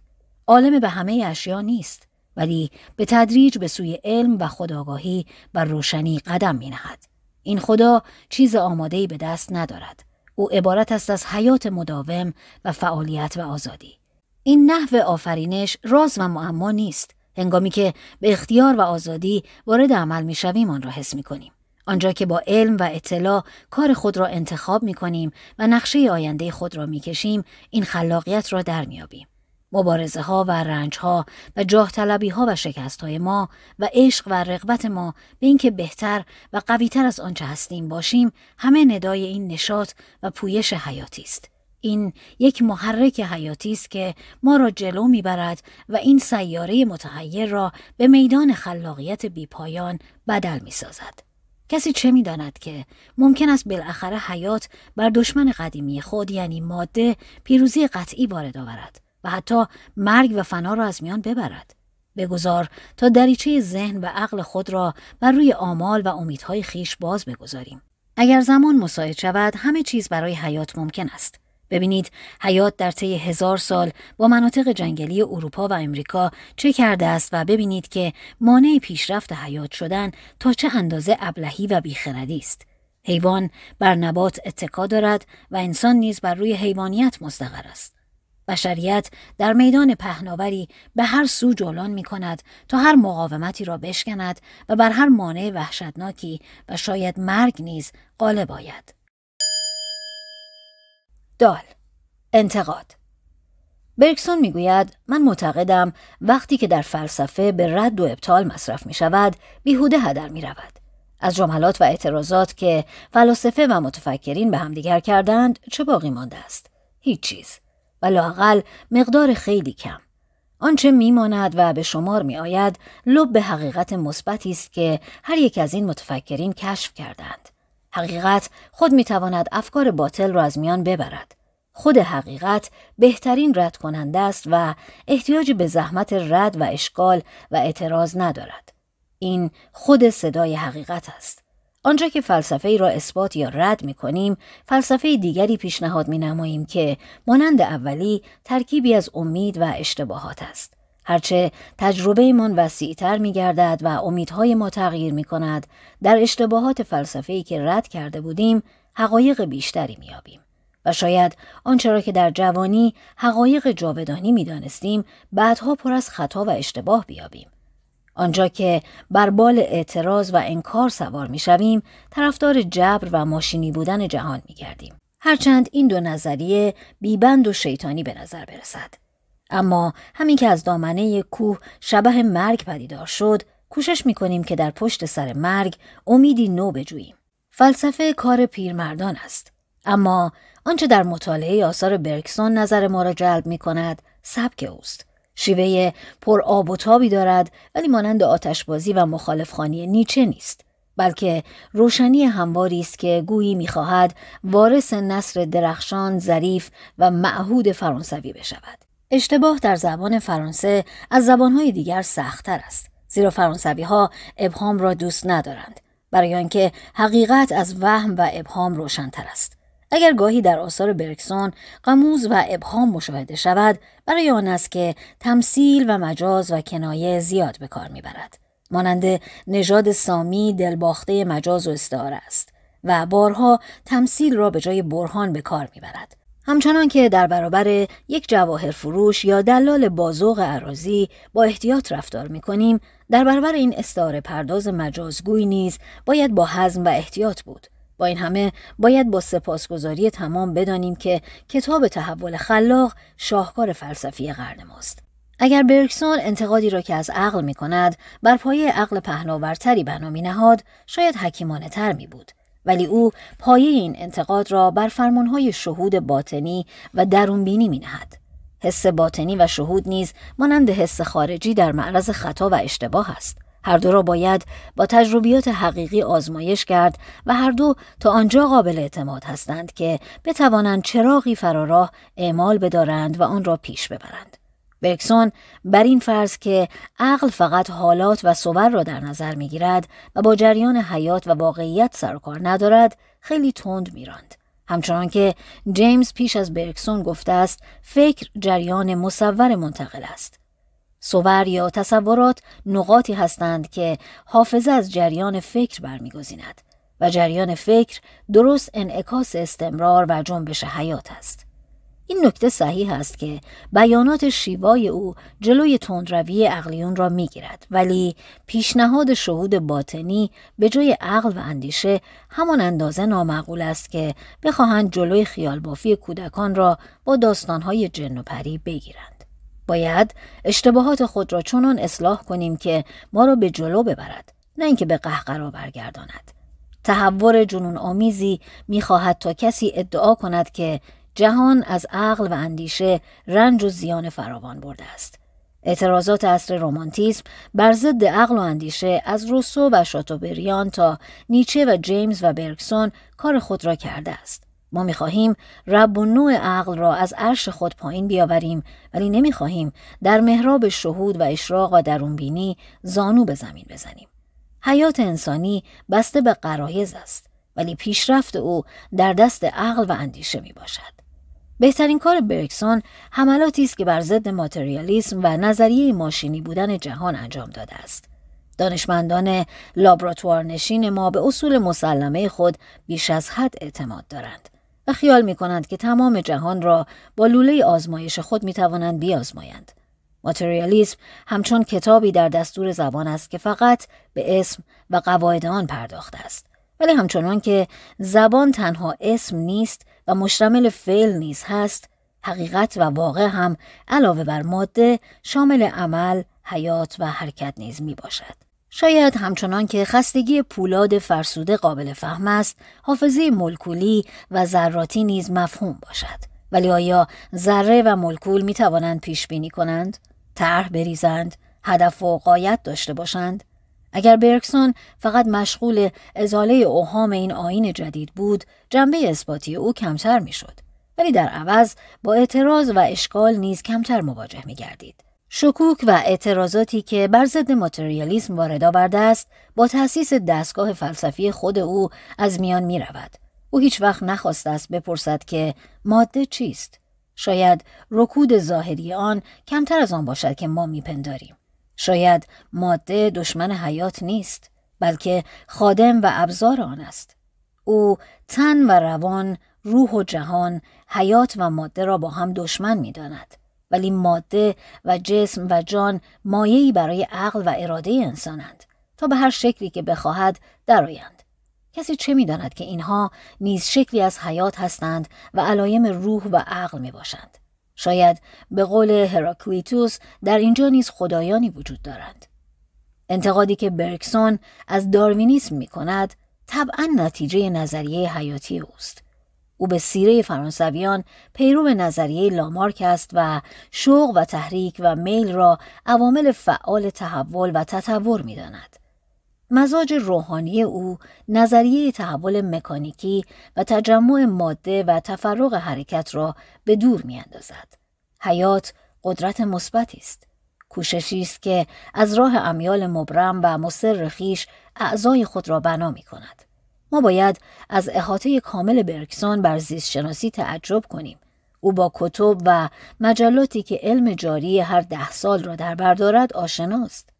Speaker 1: عالم به همه اشیا نیست ولی به تدریج به سوی علم و خداگاهی بر روشنی قدم می نهد. این خدا چیز آمادهی به دست ندارد. او عبارت است از حیات مداوم و فعالیت و آزادی. این نحو آفرینش راز و معما نیست. هنگامی که به اختیار و آزادی وارد عمل می شویم آن را حس می کنیم. آنجا که با علم و اطلاع کار خود را انتخاب می کنیم و نقشه آینده خود را می کشیم این خلاقیت را در میابیم. مبارزه ها و رنج ها و جاه طلبی ها و شکست های ما و عشق و رغبت ما به اینکه بهتر و قویتر از آنچه هستیم باشیم همه ندای این نشاط و پویش حیاتی است. این یک محرک حیاتی است که ما را جلو می‌برد و این سیاره متحیر را به میدان خلاقیت بیپایان بدل می‌سازد. کسی چه می‌داند که ممکن است بالاخره حیات بر دشمن قدیمی خود یعنی ماده پیروزی قطعی وارد آورد و حتی مرگ و فنا را از میان ببرد. بگذار تا دریچه ذهن و عقل خود را بر روی آمال و امیدهای خیش باز بگذاریم. اگر زمان مساعد شود همه چیز برای حیات ممکن است. ببینید حیات در طی هزار سال با مناطق جنگلی اروپا و امریکا چه کرده است و ببینید که مانع پیشرفت حیات شدن تا چه اندازه ابلهی و بیخردی است. حیوان بر نبات اتکا دارد و انسان نیز بر روی حیوانیت مستقر است. بشریت در میدان پهناوری به هر سو جولان می کند تا هر مقاومتی را بشکند و بر هر مانع وحشتناکی و شاید مرگ نیز غالب آید. دال انتقاد برکسون می‌گوید من معتقدم وقتی که در فلسفه به رد و ابطال مصرف می شود بیهوده هدر می رود. از جملات و اعتراضات که فلاسفه و متفکرین به همدیگر کردند چه باقی مانده است؟ هیچ چیز. و لاقل مقدار خیلی کم. آنچه میماند و به شمار می آید لب به حقیقت مثبتی است که هر یک از این متفکرین کشف کردند. حقیقت خود می تواند افکار باطل را از میان ببرد. خود حقیقت بهترین رد کننده است و احتیاج به زحمت رد و اشکال و اعتراض ندارد. این خود صدای حقیقت است. آنجا که فلسفه ای را اثبات یا رد می کنیم، فلسفه دیگری پیشنهاد می نماییم که مانند اولی ترکیبی از امید و اشتباهات است. هرچه تجربه من وسیعتر می گردد و امیدهای ما تغییر می کند، در اشتباهات فلسفه ای که رد کرده بودیم، حقایق بیشتری می آبیم. و شاید آنچه را که در جوانی حقایق جاودانی می دانستیم، بعدها پر از خطا و اشتباه بیابیم. آنجا که بر بال اعتراض و انکار سوار می شویم، طرفدار جبر و ماشینی بودن جهان می گردیم. هرچند این دو نظریه بیبند و شیطانی به نظر برسد. اما همین که از دامنه کوه شبه مرگ پدیدار شد، کوشش می کنیم که در پشت سر مرگ امیدی نو بجوییم. فلسفه کار پیرمردان است. اما آنچه در مطالعه آثار برکسون نظر ما را جلب می کند، سبک اوست. شیوه پر آب و تابی دارد ولی مانند آتشبازی و مخالفخانی نیچه نیست بلکه روشنی همواری است که گویی می‌خواهد وارث نصر درخشان ظریف و معهود فرانسوی بشود اشتباه در زبان فرانسه از زبانهای دیگر سختتر است. زیرا فرانسوی ها ابهام را دوست ندارند برای آنکه حقیقت از وهم و ابهام روشنتر است. اگر گاهی در آثار برکسون قموز و ابهام مشاهده شود برای آن است که تمثیل و مجاز و کنایه زیاد به کار می‌برد. مانند نژاد سامی دلباخته مجاز و استعاره است و بارها تمثیل را به جای برهان به کار می‌برد. همچنان که در برابر یک جواهر فروش یا دلال بازوق عراضی با احتیاط رفتار می کنیم، در برابر این استعاره پرداز مجازگوی نیز باید با حزم و احتیاط بود. با این همه باید با سپاسگزاری تمام بدانیم که کتاب تحول خلاق شاهکار فلسفی قرن ماست. اگر برکسون انتقادی را که از عقل می کند بر پایه عقل پهناورتری بنا نهاد شاید حکیمانه تر می بود. ولی او پایه این انتقاد را بر فرمانهای شهود باطنی و درونبینی می نهد. حس باطنی و شهود نیز مانند حس خارجی در معرض خطا و اشتباه است. هر دو را باید با تجربیات حقیقی آزمایش کرد و هر دو تا آنجا قابل اعتماد هستند که بتوانند چراغی فراراه اعمال بدارند و آن را پیش ببرند. برکسون بر این فرض که عقل فقط حالات و صور را در نظر می‌گیرد و با جریان حیات و واقعیت سر و کار ندارد خیلی تند میراند همچنان که جیمز پیش از برکسون گفته است فکر جریان مصور منتقل است صور یا تصورات نقاطی هستند که حافظه از جریان فکر برمیگزیند و جریان فکر درست انعکاس استمرار و جنبش حیات است. این نکته صحیح است که بیانات شیوای او جلوی تندروی عقلیون را می‌گیرد ولی پیشنهاد شهود باطنی به جای عقل و اندیشه همان اندازه نامعقول است که بخواهند جلوی خیال بافی کودکان را با داستانهای جن و پری بگیرند. باید اشتباهات خود را چنان اصلاح کنیم که ما را به جلو ببرد نه اینکه به قهقرا برگرداند تحور جنون آمیزی می‌خواهد تا کسی ادعا کند که جهان از عقل و اندیشه رنج و زیان فراوان برده است اعتراضات عصر رومانتیسم بر ضد عقل و اندیشه از روسو و شاتوبریان تا نیچه و جیمز و برکسون کار خود را کرده است ما می‌خواهیم رب و نوع عقل را از عرش خود پایین بیاوریم ولی نمی‌خواهیم در محراب شهود و اشراق و درونبینی زانو به زمین بزنیم. حیات انسانی بسته به قرایز است ولی پیشرفت او در دست عقل و اندیشه می باشد. بهترین کار برکسون حملاتی است که بر ضد ماتریالیسم و نظریه ماشینی بودن جهان انجام داده است. دانشمندان لابراتوار نشین ما به اصول مسلمه خود بیش از حد اعتماد دارند. و خیال می کنند که تمام جهان را با لوله آزمایش خود می توانند بیازمایند. ماتریالیسم همچون کتابی در دستور زبان است که فقط به اسم و قواعد آن پرداخته است. ولی همچنان که زبان تنها اسم نیست و مشتمل فعل نیز هست، حقیقت و واقع هم علاوه بر ماده شامل عمل، حیات و حرکت نیز می باشد. شاید همچنان که خستگی پولاد فرسوده قابل فهم است، حافظه ملکولی و ذراتی نیز مفهوم باشد. ولی آیا ذره و ملکول می توانند پیش بینی کنند؟ طرح بریزند هدف و قایت داشته باشند اگر برکسون فقط مشغول ازاله اوهام این آین جدید بود جنبه اثباتی او کمتر می‌شد ولی در عوض با اعتراض و اشکال نیز کمتر مواجه می گردید. شکوک و اعتراضاتی که بر ضد ماتریالیسم وارد آورده است با تأسیس دستگاه فلسفی خود او از میان می رود. او هیچ وقت نخواست است بپرسد که ماده چیست؟ شاید رکود ظاهری آن کمتر از آن باشد که ما میپنداریم. شاید ماده دشمن حیات نیست بلکه خادم و ابزار آن است. او تن و روان، روح و جهان، حیات و ماده را با هم دشمن می داند. ولی ماده و جسم و جان مایهی برای عقل و اراده انسانند تا به هر شکلی که بخواهد درآیند. کسی چه می‌داند که اینها نیز شکلی از حیات هستند و علایم روح و عقل می باشند. شاید به قول هراکلیتوس در اینجا نیز خدایانی وجود دارند. انتقادی که برکسون از داروینیسم می کند طبعا نتیجه نظریه حیاتی اوست. او به سیره فرانسویان پیرو نظریه لامارک است و شوق و تحریک و میل را عوامل فعال تحول و تطور می داند. مزاج روحانی او نظریه تحول مکانیکی و تجمع ماده و تفرق حرکت را به دور می اندازد. حیات قدرت مثبتی است. کوششی است که از راه امیال مبرم و مصر خیش اعضای خود را بنا می کند. ما باید از احاطه کامل برکسون بر زیست شناسی تعجب کنیم. او با کتب و مجلاتی که علم جاری هر ده سال را در بردارد آشناست.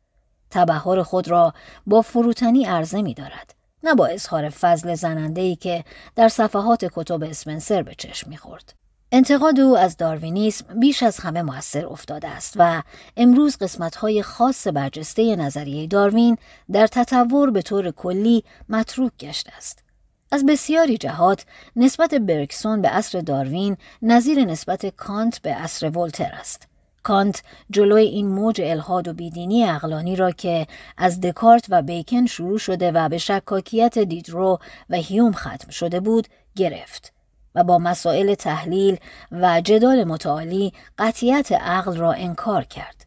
Speaker 1: تبهر خود را با فروتنی عرضه می دارد. نه با اظهار فضل زنندهی که در صفحات کتب اسپنسر به چشم می خورد. انتقاد او از داروینیسم بیش از همه موثر افتاده است و امروز قسمت‌های خاص برجسته نظریه داروین در تطور به طور کلی متروک گشته است. از بسیاری جهات نسبت برکسون به عصر داروین نظیر نسبت کانت به عصر ولتر است. کانت جلوی این موج الهاد و بیدینی اقلانی را که از دکارت و بیکن شروع شده و به شکاکیت دیدرو و هیوم ختم شده بود گرفت و با مسائل تحلیل و جدال متعالی قطیت عقل را انکار کرد.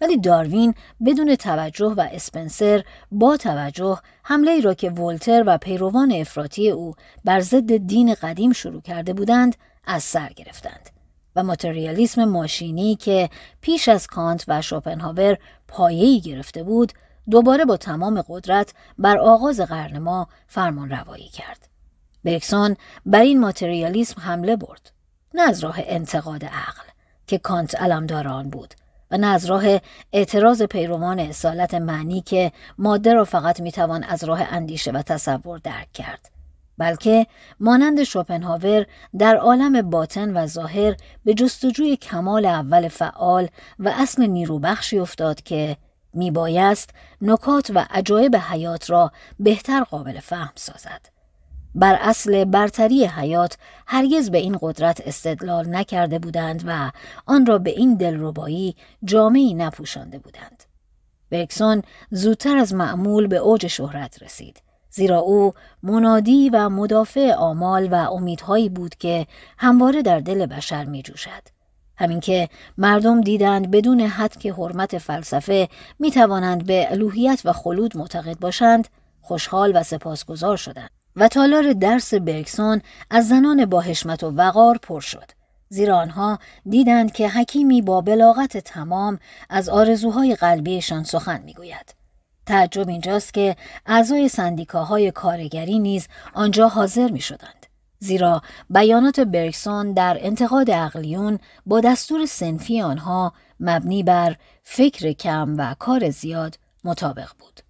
Speaker 1: ولی داروین بدون توجه و اسپنسر با توجه حمله را که ولتر و پیروان افراطی او بر ضد دین قدیم شروع کرده بودند از سر گرفتند. و ماتریالیسم ماشینی که پیش از کانت و شوپنهاور پایه‌ای گرفته بود دوباره با تمام قدرت بر آغاز قرن ما فرمان روایی کرد. برکسون بر این ماتریالیسم حمله برد. نه از راه انتقاد عقل که کانت علمدار آن بود و نه از راه اعتراض پیروان اصالت معنی که ماده را فقط می‌توان از راه اندیشه و تصور درک کرد. بلکه مانند شوپنهاور در عالم باطن و ظاهر به جستجوی کمال اول فعال و اصل نیروبخشی افتاد که میبایست نکات و عجایب حیات را بهتر قابل فهم سازد. بر اصل برتری حیات هرگز به این قدرت استدلال نکرده بودند و آن را به این دلربایی جامعی نپوشانده بودند. برکسون زودتر از معمول به اوج شهرت رسید زیرا او منادی و مدافع آمال و امیدهایی بود که همواره در دل بشر می جوشد. همین که مردم دیدند بدون حد که حرمت فلسفه می توانند به الوهیت و خلود معتقد باشند خوشحال و سپاسگزار شدند. و تالار درس برکسون از زنان با حشمت و وقار پر شد. زیرا آنها دیدند که حکیمی با بلاغت تمام از آرزوهای قلبیشان سخن می‌گوید. تعجب اینجاست که اعضای سندیکاهای کارگری نیز آنجا حاضر می شدند. زیرا بیانات برکسون در انتقاد اقلیون با دستور سنفی آنها مبنی بر فکر کم و کار زیاد مطابق بود.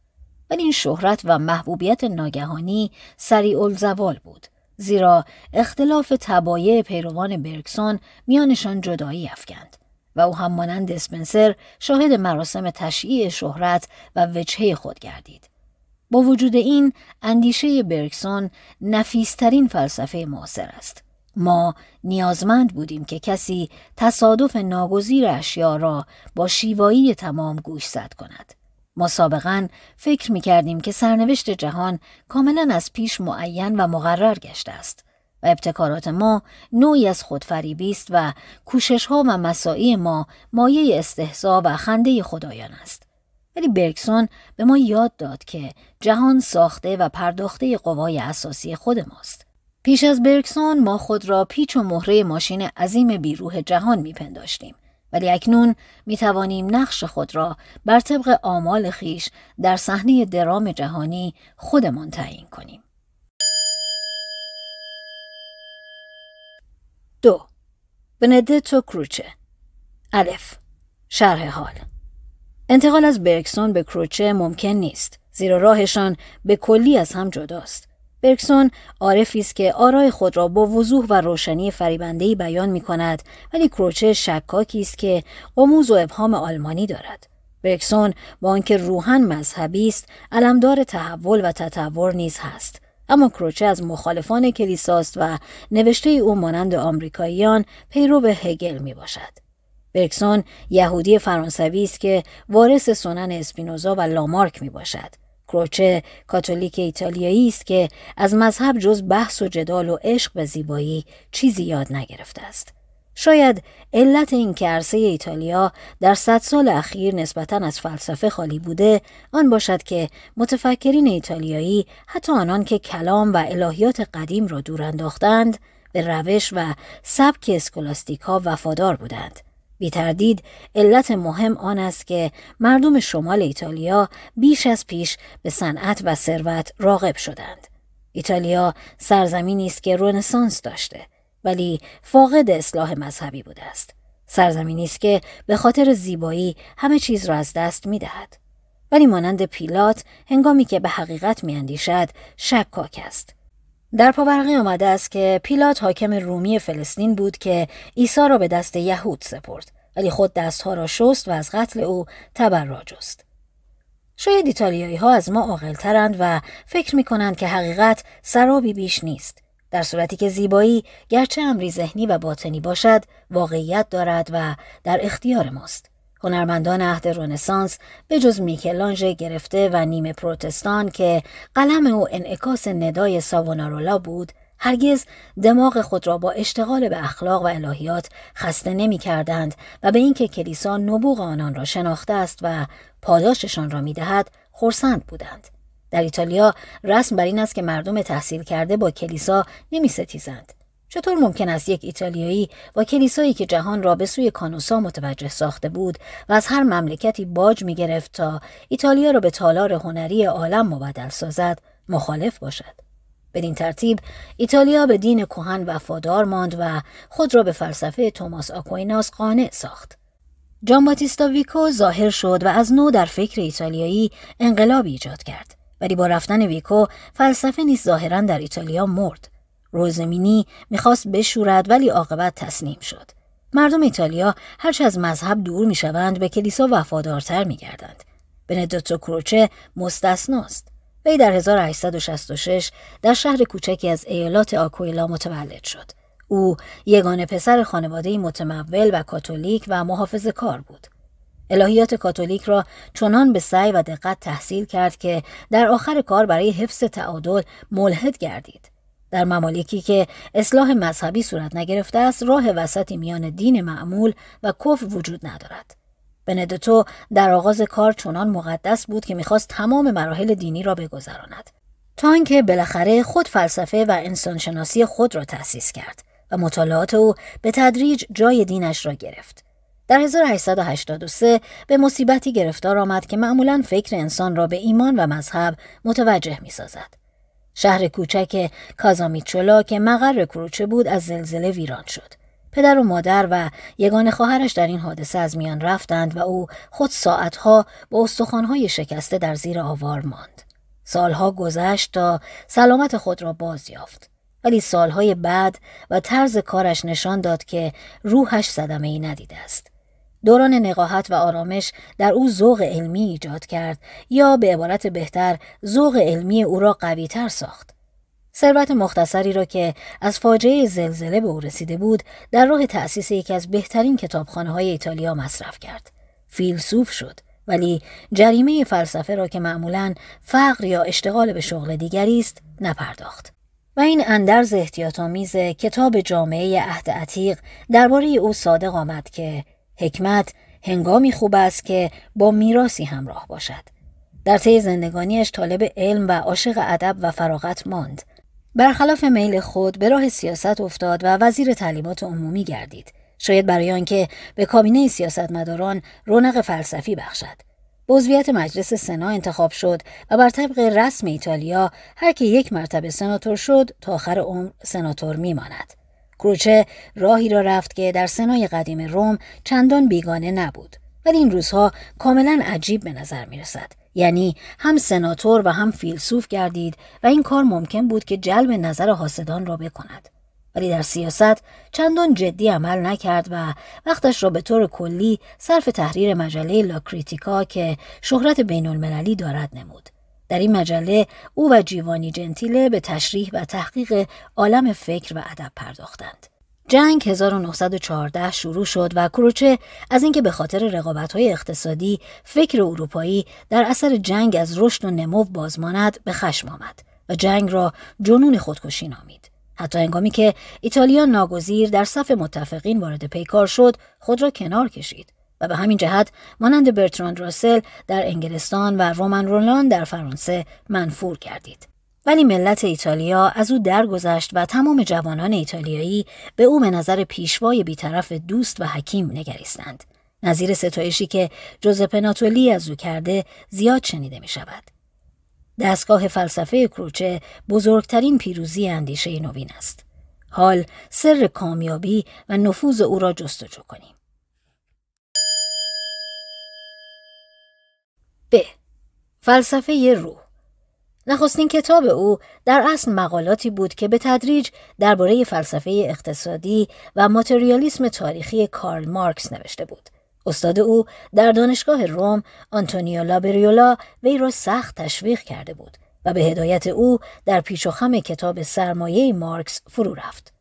Speaker 1: ولی این شهرت و محبوبیت ناگهانی سریع الزوال بود. زیرا اختلاف تبایع پیروان برکسون میانشان جدایی افکند. و او هم مانند اسپنسر شاهد مراسم تشییع شهرت و وجهه خود گردید. با وجود این اندیشه برکسون نفیسترین فلسفه معاصر است. ما نیازمند بودیم که کسی تصادف ناگزیر اشیا را با شیوایی تمام گوشزد کند. ما سابقا فکر می کردیم که سرنوشت جهان کاملا از پیش معین و مقرر گشته است. و ابتکارات ما نوعی از خودفریبی است و کوشش ها و مساعی ما مایه استحضا و خنده خدایان است. ولی برگسون به ما یاد داد که جهان ساخته و پرداخته قوای اساسی خود ماست. پیش از برگسون ما خود را پیچ و مهره ماشین عظیم بیروح جهان میپنداشتیم ولی اکنون می توانیم نقش خود را بر طبق آمال خیش در صحنه درام جهانی خودمان تعیین کنیم. دو. بندتو کروچه. الف. شرح حال. انتقال از برکسون به کروچه ممکن نیست. زیرا راهشان به کلی از هم جداست. برکسون عارفی است که آرای خود را با وضوح و روشنی فریبندهی بیان می کند ولی کروچه شکاکی است که قموز و ابهام آلمانی دارد. برکسون با آنکه روحن مذهبی است علمدار تحول و تطور نیز هست. اما کروچه از مخالفان کلیساست و نوشته او مانند آمریکاییان پیرو هگل می باشد. برکسون یهودی فرانسوی است که وارث سنن اسپینوزا و لامارک می باشد. کروچه کاتولیک ایتالیایی است که از مذهب جز بحث و جدال و عشق به زیبایی چیزی یاد نگرفته است. شاید علت این که عرصه ایتالیا در صد سال اخیر نسبتا از فلسفه خالی بوده آن باشد که متفکرین ایتالیایی حتی آنان که کلام و الهیات قدیم را دور انداختند به روش و سبک اسکولاستیک ها وفادار بودند بی تردید علت مهم آن است که مردم شمال ایتالیا بیش از پیش به صنعت و ثروت راغب شدند. ایتالیا سرزمینی است که رنسانس داشته ولی فاقد اصلاح مذهبی بوده است. سرزمینی است که به خاطر زیبایی همه چیز را از دست می دهد. ولی مانند پیلات هنگامی که به حقیقت می اندیشد شکاک است. در پاورقی آمده است که پیلات حاکم رومی فلسطین بود که عیسی را به دست یهود سپرد ولی خود دستها را شست و از قتل او تبرا جست. شاید ایتالیایی ها از ما عاقلترند و فکر می کنند که حقیقت سرابی بیش نیست. در صورتی که زیبایی گرچه امری ذهنی و باطنی باشد واقعیت دارد و در اختیار ماست. هنرمندان عهد رونسانس به جز میکلانژ گرفته و نیمه پروتستان که قلم او انعکاس ندای ساونارولا بود هرگز دماغ خود را با اشتغال به اخلاق و الهیات خسته نمی کردند و به اینکه کلیسا نبوغ آنان را شناخته است و پاداششان را می دهد خورسند بودند. در ایتالیا رسم بر این است که مردم تحصیل کرده با کلیسا نمی ستیزند. چطور ممکن است یک ایتالیایی با کلیسایی که جهان را به سوی کانوسا متوجه ساخته بود و از هر مملکتی باج می گرفت تا ایتالیا را به تالار هنری عالم مبدل سازد مخالف باشد؟ بدین ترتیب ایتالیا به دین کهن وفادار ماند و خود را به فلسفه توماس آکویناس قانع ساخت. جان باتیستا ویکو ظاهر شد و از نو در فکر ایتالیایی انقلاب ایجاد کرد. ولی با رفتن ویکو فلسفه نیز ظاهرا در ایتالیا مرد. روزمینی می‌خواست بشورد ولی عاقبت تسلیم شد. مردم ایتالیا هرچه از مذهب دور می‌شوند به کلیسا وفادارتر میگردند. بندتو کروچه مستثناست. وی در 1866 در شهر کوچکی از ایالات آکویلا متولد شد. او یگانه پسر خانواده متمول و کاتولیک و محافظ کار بود. الهیات کاتولیک را چنان به سعی و دقت تحصیل کرد که در آخر کار برای حفظ تعادل ملحد گردید. در ممالکی که اصلاح مذهبی صورت نگرفته است راه وسطی میان دین معمول و کفر وجود ندارد. بندتو در آغاز کار چنان مقدس بود که می‌خواست تمام مراحل دینی را بگذراند تا اینکه بالاخره خود فلسفه و انسانشناسی خود را تأسیس کرد و مطالعات او به تدریج جای دینش را گرفت در 1883 به مصیبتی گرفتار آمد که معمولا فکر انسان را به ایمان و مذهب متوجه می سازد. شهر کوچک کازامیچولا که مقر کروچه بود از زلزله ویران شد. پدر و مادر و یگان خواهرش در این حادثه از میان رفتند و او خود ساعتها با استخوانهای شکسته در زیر آوار ماند. سالها گذشت تا سلامت خود را باز یافت. ولی سالهای بعد و طرز کارش نشان داد که روحش صدمه ای ندیده است. دوران نقاهت و آرامش در او ذوق علمی ایجاد کرد یا به عبارت بهتر ذوق علمی او را قویتر ساخت. ثروت مختصری را که از فاجعه زلزله به او رسیده بود در راه تأسیس یکی از بهترین کتابخانه های ایتالیا مصرف کرد. فیلسوف شد ولی جریمه فلسفه را که معمولا فقر یا اشتغال به شغل دیگری است نپرداخت. و این اندرز احتیاطآمیز کتاب جامعه عهد عتیق درباره او صادق آمد که حکمت هنگامی خوب است که با میراسی همراه باشد. در طی زندگانیش طالب علم و عاشق ادب و فراغت ماند. برخلاف میل خود به راه سیاست افتاد و وزیر تعلیمات عمومی گردید. شاید برای آنکه به کابینه سیاستمداران رونق فلسفی بخشد. به عضویت مجلس سنا انتخاب شد و بر طبق رسم ایتالیا هر که یک مرتبه سناتور شد تا آخر عمر سناتور میماند. کروچه راهی را رفت که در سنای قدیم روم چندان بیگانه نبود ولی این روزها کاملا عجیب به نظر می رسد. یعنی هم سناتور و هم فیلسوف گردید و این کار ممکن بود که جلب نظر حاسدان را بکند. ولی در سیاست چندان جدی عمل نکرد و وقتش را به طور کلی صرف تحریر مجله لاکریتیکا که شهرت بین المللی دارد نمود. در این مجله او و جیوانی جنتیله به تشریح و تحقیق عالم فکر و ادب پرداختند. جنگ 1914 شروع شد و کروچه از اینکه به خاطر رقابت‌های اقتصادی فکر اروپایی در اثر جنگ از رشد و نمو بازماند به خشم آمد و جنگ را جنون خودکشی نامید. حتی انگامی که ایتالیا ناگزیر در صف متفقین وارد پیکار شد خود را کنار کشید و به همین جهت مانند برتراند راسل در انگلستان و رومن رولان در فرانسه منفور کردید. ولی ملت ایتالیا از او درگذشت و تمام جوانان ایتالیایی به او به نظر پیشوای بیطرف دوست و حکیم نگریستند. نظیر ستایشی که جوزپ ناتولی از او کرده زیاد شنیده می شود. دستگاه فلسفه کروچه بزرگترین پیروزی اندیشه نوین است. حال سر کامیابی و نفوذ او را جستجو کنیم. ب. فلسفه روح نخستین کتاب او در اصل مقالاتی بود که به تدریج درباره فلسفه اقتصادی و ماتریالیسم تاریخی کارل مارکس نوشته بود. استاد او در دانشگاه روم آنتونیو لابریولا وی را سخت تشویق کرده بود و به هدایت او در پیش و خم کتاب سرمایه مارکس فرو رفت.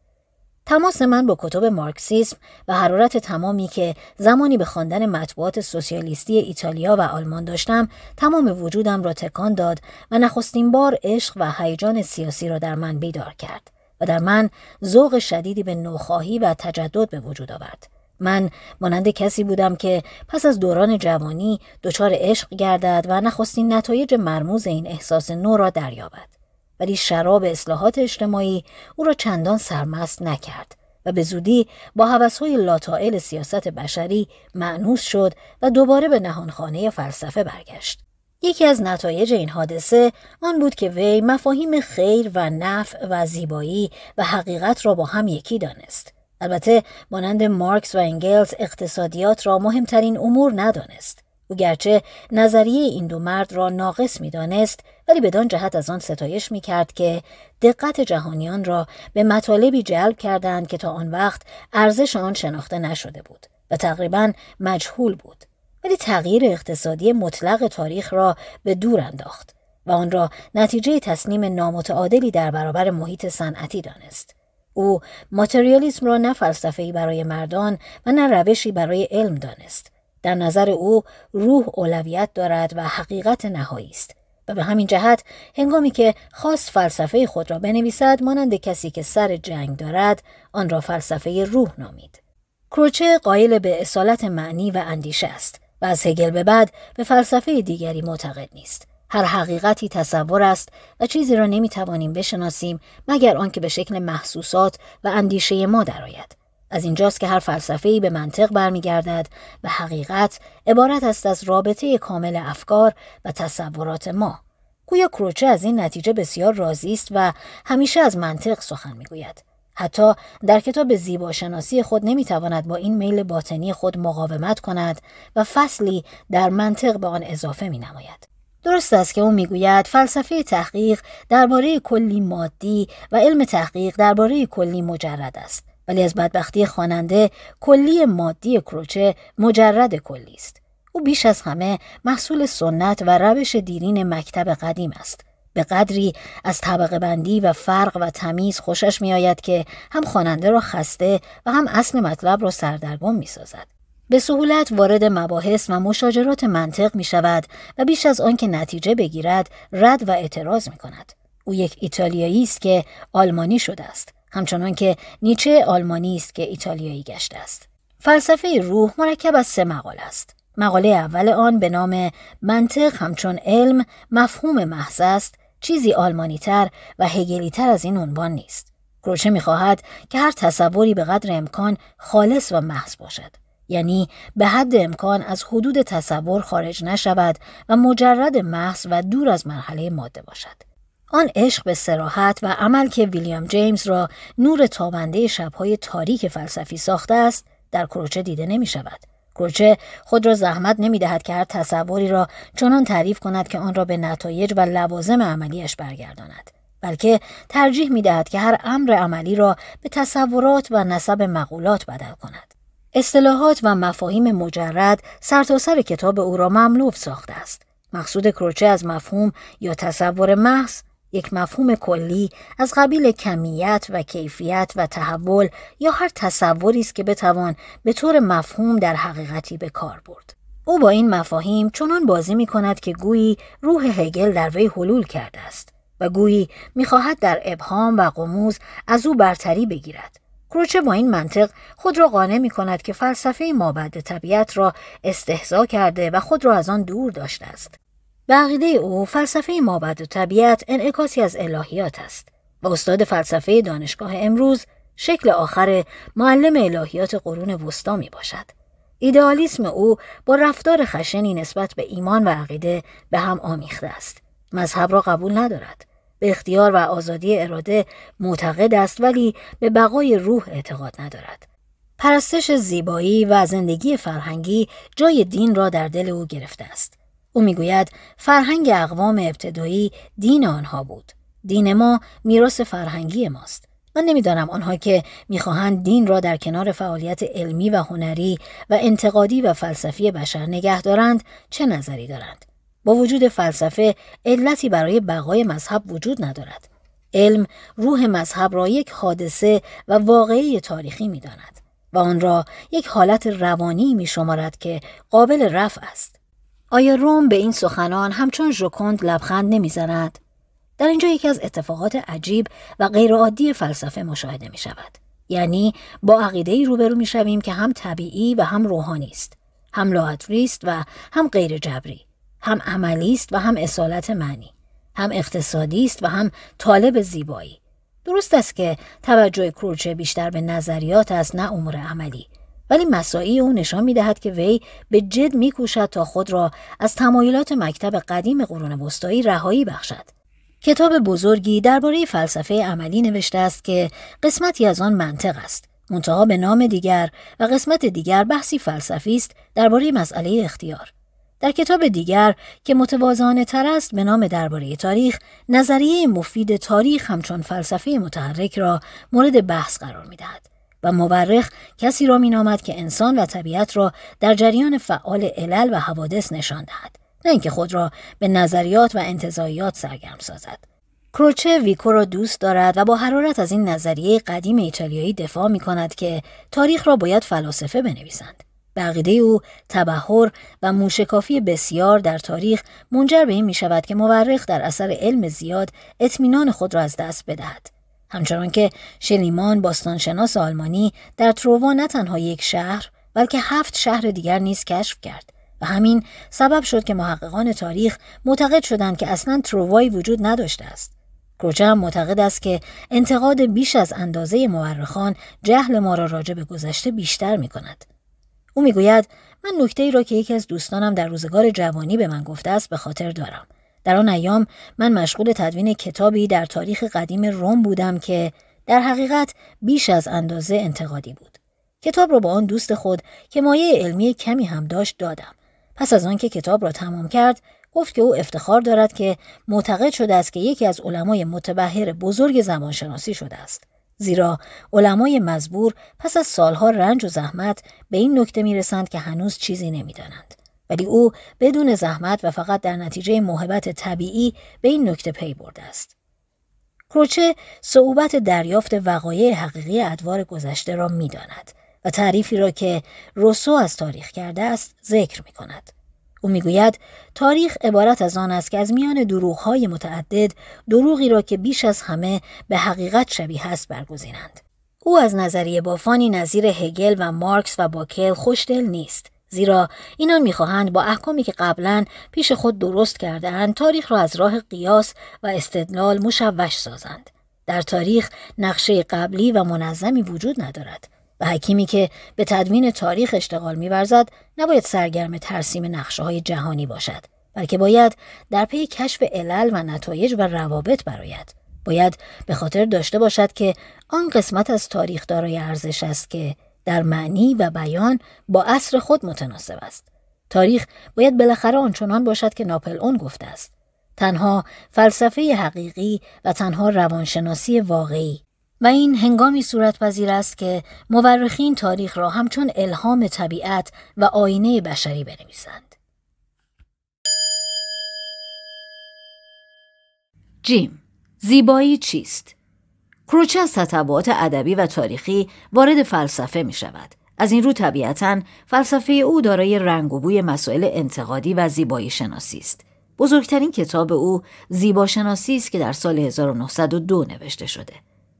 Speaker 1: تماس من با کتب مارکسیسم و حرارت تمامی که زمانی به خواندن مطبوعات سوسیالیستی ایتالیا و آلمان داشتم تمام وجودم را تکان داد و نخستین بار عشق و هیجان سیاسی را در من بیدار کرد و در من ذوق شدیدی به نوخواهی و تجدد به وجود آورد. من مانند کسی بودم که پس از دوران جوانی دچار عشق گردد و نخستین نتایج مرموز این احساس نو را دریابد. ولی شراب اصلاحات اجتماعی او را چندان سرمست نکرد و به زودی با حوثهای لاتائل سیاست بشری معنوس شد و دوباره به نهانخانه فلسفه برگشت. یکی از نتایج این حادثه آن بود که وی مفاهیم خیر و نفع و زیبایی و حقیقت را با هم یکی دانست. البته مانند مارکس و انگلز اقتصادیات را مهمترین امور ندانست. او گرچه نظریه این دو مرد را ناقص می‌دانست ولی بدان جهت از آن ستایش می کرد که دقت جهانیان را به مطالبی جلب کردند که تا آن وقت ارزش آن شناخته نشده بود و تقریبا مجهول بود. ولی تغییر اقتصادی مطلق تاریخ را به دور انداخت و آن را نتیجه تسلیم نامتعادلی در برابر محیط صنعتی دانست. او ماتریالیسم را نه فلسفه‌ای برای مردان و نه روشی برای علم دانست. در نظر او روح اولویت دارد و حقیقت نهایی است. و به همین جهت هنگامی که خواست فلسفه خود را بنویسد مانند کسی که سر جنگ دارد آن را فلسفه روح نامید. کروچه قایل به اصالت معنی و اندیشه است و از هگل به بعد به فلسفه دیگری معتقد نیست. هر حقیقتی تصور است و چیزی را نمی توانیم بشناسیم مگر آنکه به شکل محسوسات و اندیشه ما درآید. از اینجاست که هر فلسفه‌ای به منطق برمیگردد و حقیقت عبارت است از رابطه کامل افکار و تصورات ما. گویا کروچه از این نتیجه بسیار راضی است و همیشه از منطق سخن می‌گوید. حتی در کتاب زیباشناسی خود نمی‌تواند با این میل باطنی خود مقاومت کند و فصلی در منطق به آن اضافه می نماید. درست است که او می‌گوید فلسفه تحقیق درباره کلی مادی و علم تحقیق درباره کلی مجرد است ولی از بدبختی خواننده کلی مادی کروچه مجرد کلی است او بیش از همه محصول سنت و روش دیرین مکتب قدیم است به قدری از طبقه بندی و فرق و تمیز خوشش می آید که هم خواننده را خسته و هم اصل مطلب را سردرگم می سازد. به سهولت وارد مباحث و مشاجرات منطق می شود و بیش از آن که نتیجه بگیرد رد و اعتراض می کند. او یک ایتالیایی است که آلمانی شده است همچنان که نیچه آلمانی است که ایتالیایی گشته است. فلسفه روح مرکب از سه مقاله است. مقاله اول آن به نام منطق همچون علم مفهوم محض است چیزی آلمانی تر و هگلی تر از این عنوان نیست. کروچه می‌خواهد که هر تصوری به قدر امکان خالص و محض باشد. یعنی به حد امکان از حدود تصور خارج نشود و مجرد محض و دور از مرحله ماده باشد. آن عشق به سراحت و عمل که ویلیام جیمز را نور تابنده شبهای تاریک فلسفی ساخته است در کروچه دیده نمی شود. کروچه خود را زحمت نمی دهد که هر تصوری را چنان تعریف کند که آن را به نتایج و لوازم عملیش برگرداند. بلکه ترجیح می دهد که هر امر عملی را به تصورات و نسب مقولات بدل کند. اصطلاحات و مفاهیم مجرد سرتاسر سر کتاب او را مملوف ساخته است. مقصود کروچه از مفهوم یا تصور محض یک مفهوم کلی از قبیل کمیت و کیفیت و تحول یا هر تصوری است که بتوان به طور مفهوم در حقیقتی به کار برد. او با این مفاهیم چنان بازی می کند که گویی روح هگل در وی حلول کرده است و گویی می‌خواهد در ابهام و قموز از او برتری بگیرد. کروچه با این منطق خود را قانع می کند که فلسفه مابعد طبیعت را استهزا کرده و خود را از آن دور داشته است. به عقیده او فلسفه مابعد و طبیعت انعکاسی از الهیات است و استاد فلسفه دانشگاه امروز شکل آخر معلم الهیات قرون وسطا می باشد. ایدئالیسم او با رفتار خشنی نسبت به ایمان و عقیده به هم آمیخته است. مذهب را قبول ندارد. به اختیار و آزادی اراده معتقد است ولی به بقای روح اعتقاد ندارد. پرستش زیبایی و زندگی فرهنگی جای دین را در دل او گرفته است. او می‌گوید فرهنگ اقوام ابتدایی دین آنها بود. دین ما میراث فرهنگی ماست. من نمی‌دانم آنها که می‌خواهند دین را در کنار فعالیت علمی و هنری و انتقادی و فلسفی بشر نگه دارند چه نظری دارند. با وجود فلسفه علتی برای بقای مذهب وجود ندارد. علم روح مذهب را یک حادثه و واقعی تاریخی می‌داند و آن را یک حالت روانی می شمارد که قابل رفع است. آیا روم به این سخنان همچون ژوکوند لبخند نمی‌زند؟ در اینجا یکی از اتفاقات عجیب و غیرعادی فلسفه مشاهده می شود. یعنی با عقیده ای روبرو می شویم که هم طبیعی و هم روحانی است. هم لاعتری است و هم غیر جبری. هم عملی است و هم اصالت معنی. هم اقتصادی است و هم طالب زیبایی. درست است که توجه کروچه بیشتر به نظریات است نه امور عملی ولی مساعی او نشان می دهد که وی به جد می کوشد تا خود را از تمایلات مکتب قدیم قرون وسطایی رهایی بخشد. کتاب بزرگی درباره فلسفه عملی نوشته است که قسمتی از آن منطق است. منتها به نام دیگر و قسمت دیگر بحثی فلسفی است درباره مسئله اختیار. در کتاب دیگر که متوازانه تر است به نام درباره تاریخ نظریه مفید تاریخ همچون فلسفه متحرک را مورد بحث قرار می دهد. و مورخ کسی را مینامد که انسان و طبیعت را در جریان فعال علل و حوادث نشان دهد نه اینکه خود را به نظریات و انتظایات سرگرم سازد کروچه ویکو را دوست دارد و با حرارت از این نظریه قدیم ایتالیایی دفاع می کند که تاریخ را باید فلاسفه بنویسند. به عقیده او تبهر و موشکافی بسیار در تاریخ منجر به این می شود که مورخ در اثر علم زیاد اطمینان خود را از دست بدهد. همچنان که شلیمان باستانشناس آلمانی در تروا نه تنها یک شهر بلکه هفت شهر دیگر نیز کشف کرد و همین سبب شد که محققان تاریخ معتقد شدند که اصلا تروایی وجود نداشته است کروچه معتقد است که انتقاد بیش از اندازه مورخان جهل ما را راجع به گذشته بیشتر می کند. او می‌گوید من نکته ای را که یکی از دوستانم در روزگار جوانی به من گفته است به خاطر دارم در آن ایام من مشغول تدوین کتابی در تاریخ قدیم روم بودم که در حقیقت بیش از اندازه انتقادی بود. کتاب را با آن دوست خود که مایه علمی کمی هم داشت دادم. پس از آنکه کتاب را تمام کرد گفت که او افتخار دارد که معتقد شده است که یکی از علمای متبهر بزرگ زمانشناسی شده است. زیرا علمای مزبور پس از سالها رنج و زحمت به این نکته می‌رسند که هنوز چیزی نمی‌دانند. ولی او بدون زحمت و فقط در نتیجه محبت طبیعی به این نکته پی برده است. کروچه صعوبت دریافت وقایع حقیقی ادوار گذشته را می‌داند و تعریفی را که روسو از تاریخ کرده است ذکر می کند. او می‌گوید تاریخ عبارت از آن است که از میان دروغهای متعدد دروغی را که بیش از همه به حقیقت شبیه است برگزینند او از نظریه بافانی نظیر هگل و مارکس و باکل خوشدل نیست زیرا اینان می‌خواهند با احکامی که قبلا پیش خود درست کردهاند تاریخ را از راه قیاس و استدلال مشوش سازند. در تاریخ نقشه قبلی و منظمی وجود ندارد و حکیمی که به تدوین تاریخ اشتغال میورزد نباید سرگرم ترسیم نقشه های جهانی باشد بلکه باید در پی کشف علل و نتایج و روابط براید باید به خاطر داشته باشد که آن قسمت از تاریخ دارای ارزش است که در معنی و بیان با عصر خود متناسب است تاریخ باید بالاخره آنچنان باشد که ناپل اون گفته است تنها فلسفه حقیقی و تنها روانشناسی واقعی و این هنگامی صورت پذیر است که مورخین تاریخ را همچون الهام طبیعت و آینه بشری بنویسند.
Speaker 2: جیم زیبایی چیست؟ کروچه از تطبعات ادبی و تاریخی وارد فلسفه می شود. از این رو طبیعتا فلسفه او دارای رنگ و بوی مسائل انتقادی و زیبایی شناسی است. بزرگترین کتاب او زیباشناسی است که در سال 1902 نوشته شده.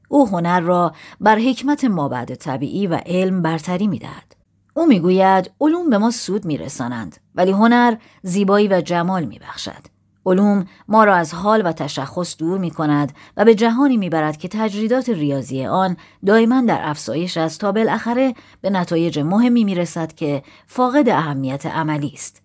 Speaker 2: او هنر را بر حکمت مابعد طبیعی و علم برتری می دهد. او می‌گوید علوم به ما سود میرسانند ولی هنر زیبایی و جمال میبخشد. علوم ما را از حال و تشخص دور می کند و به جهانی می‌برد که تجریدات ریاضی آن دائما در افزایش است تا بالاخره به نتایج مهمی می‌رسد که فاقد اهمیت عملی است.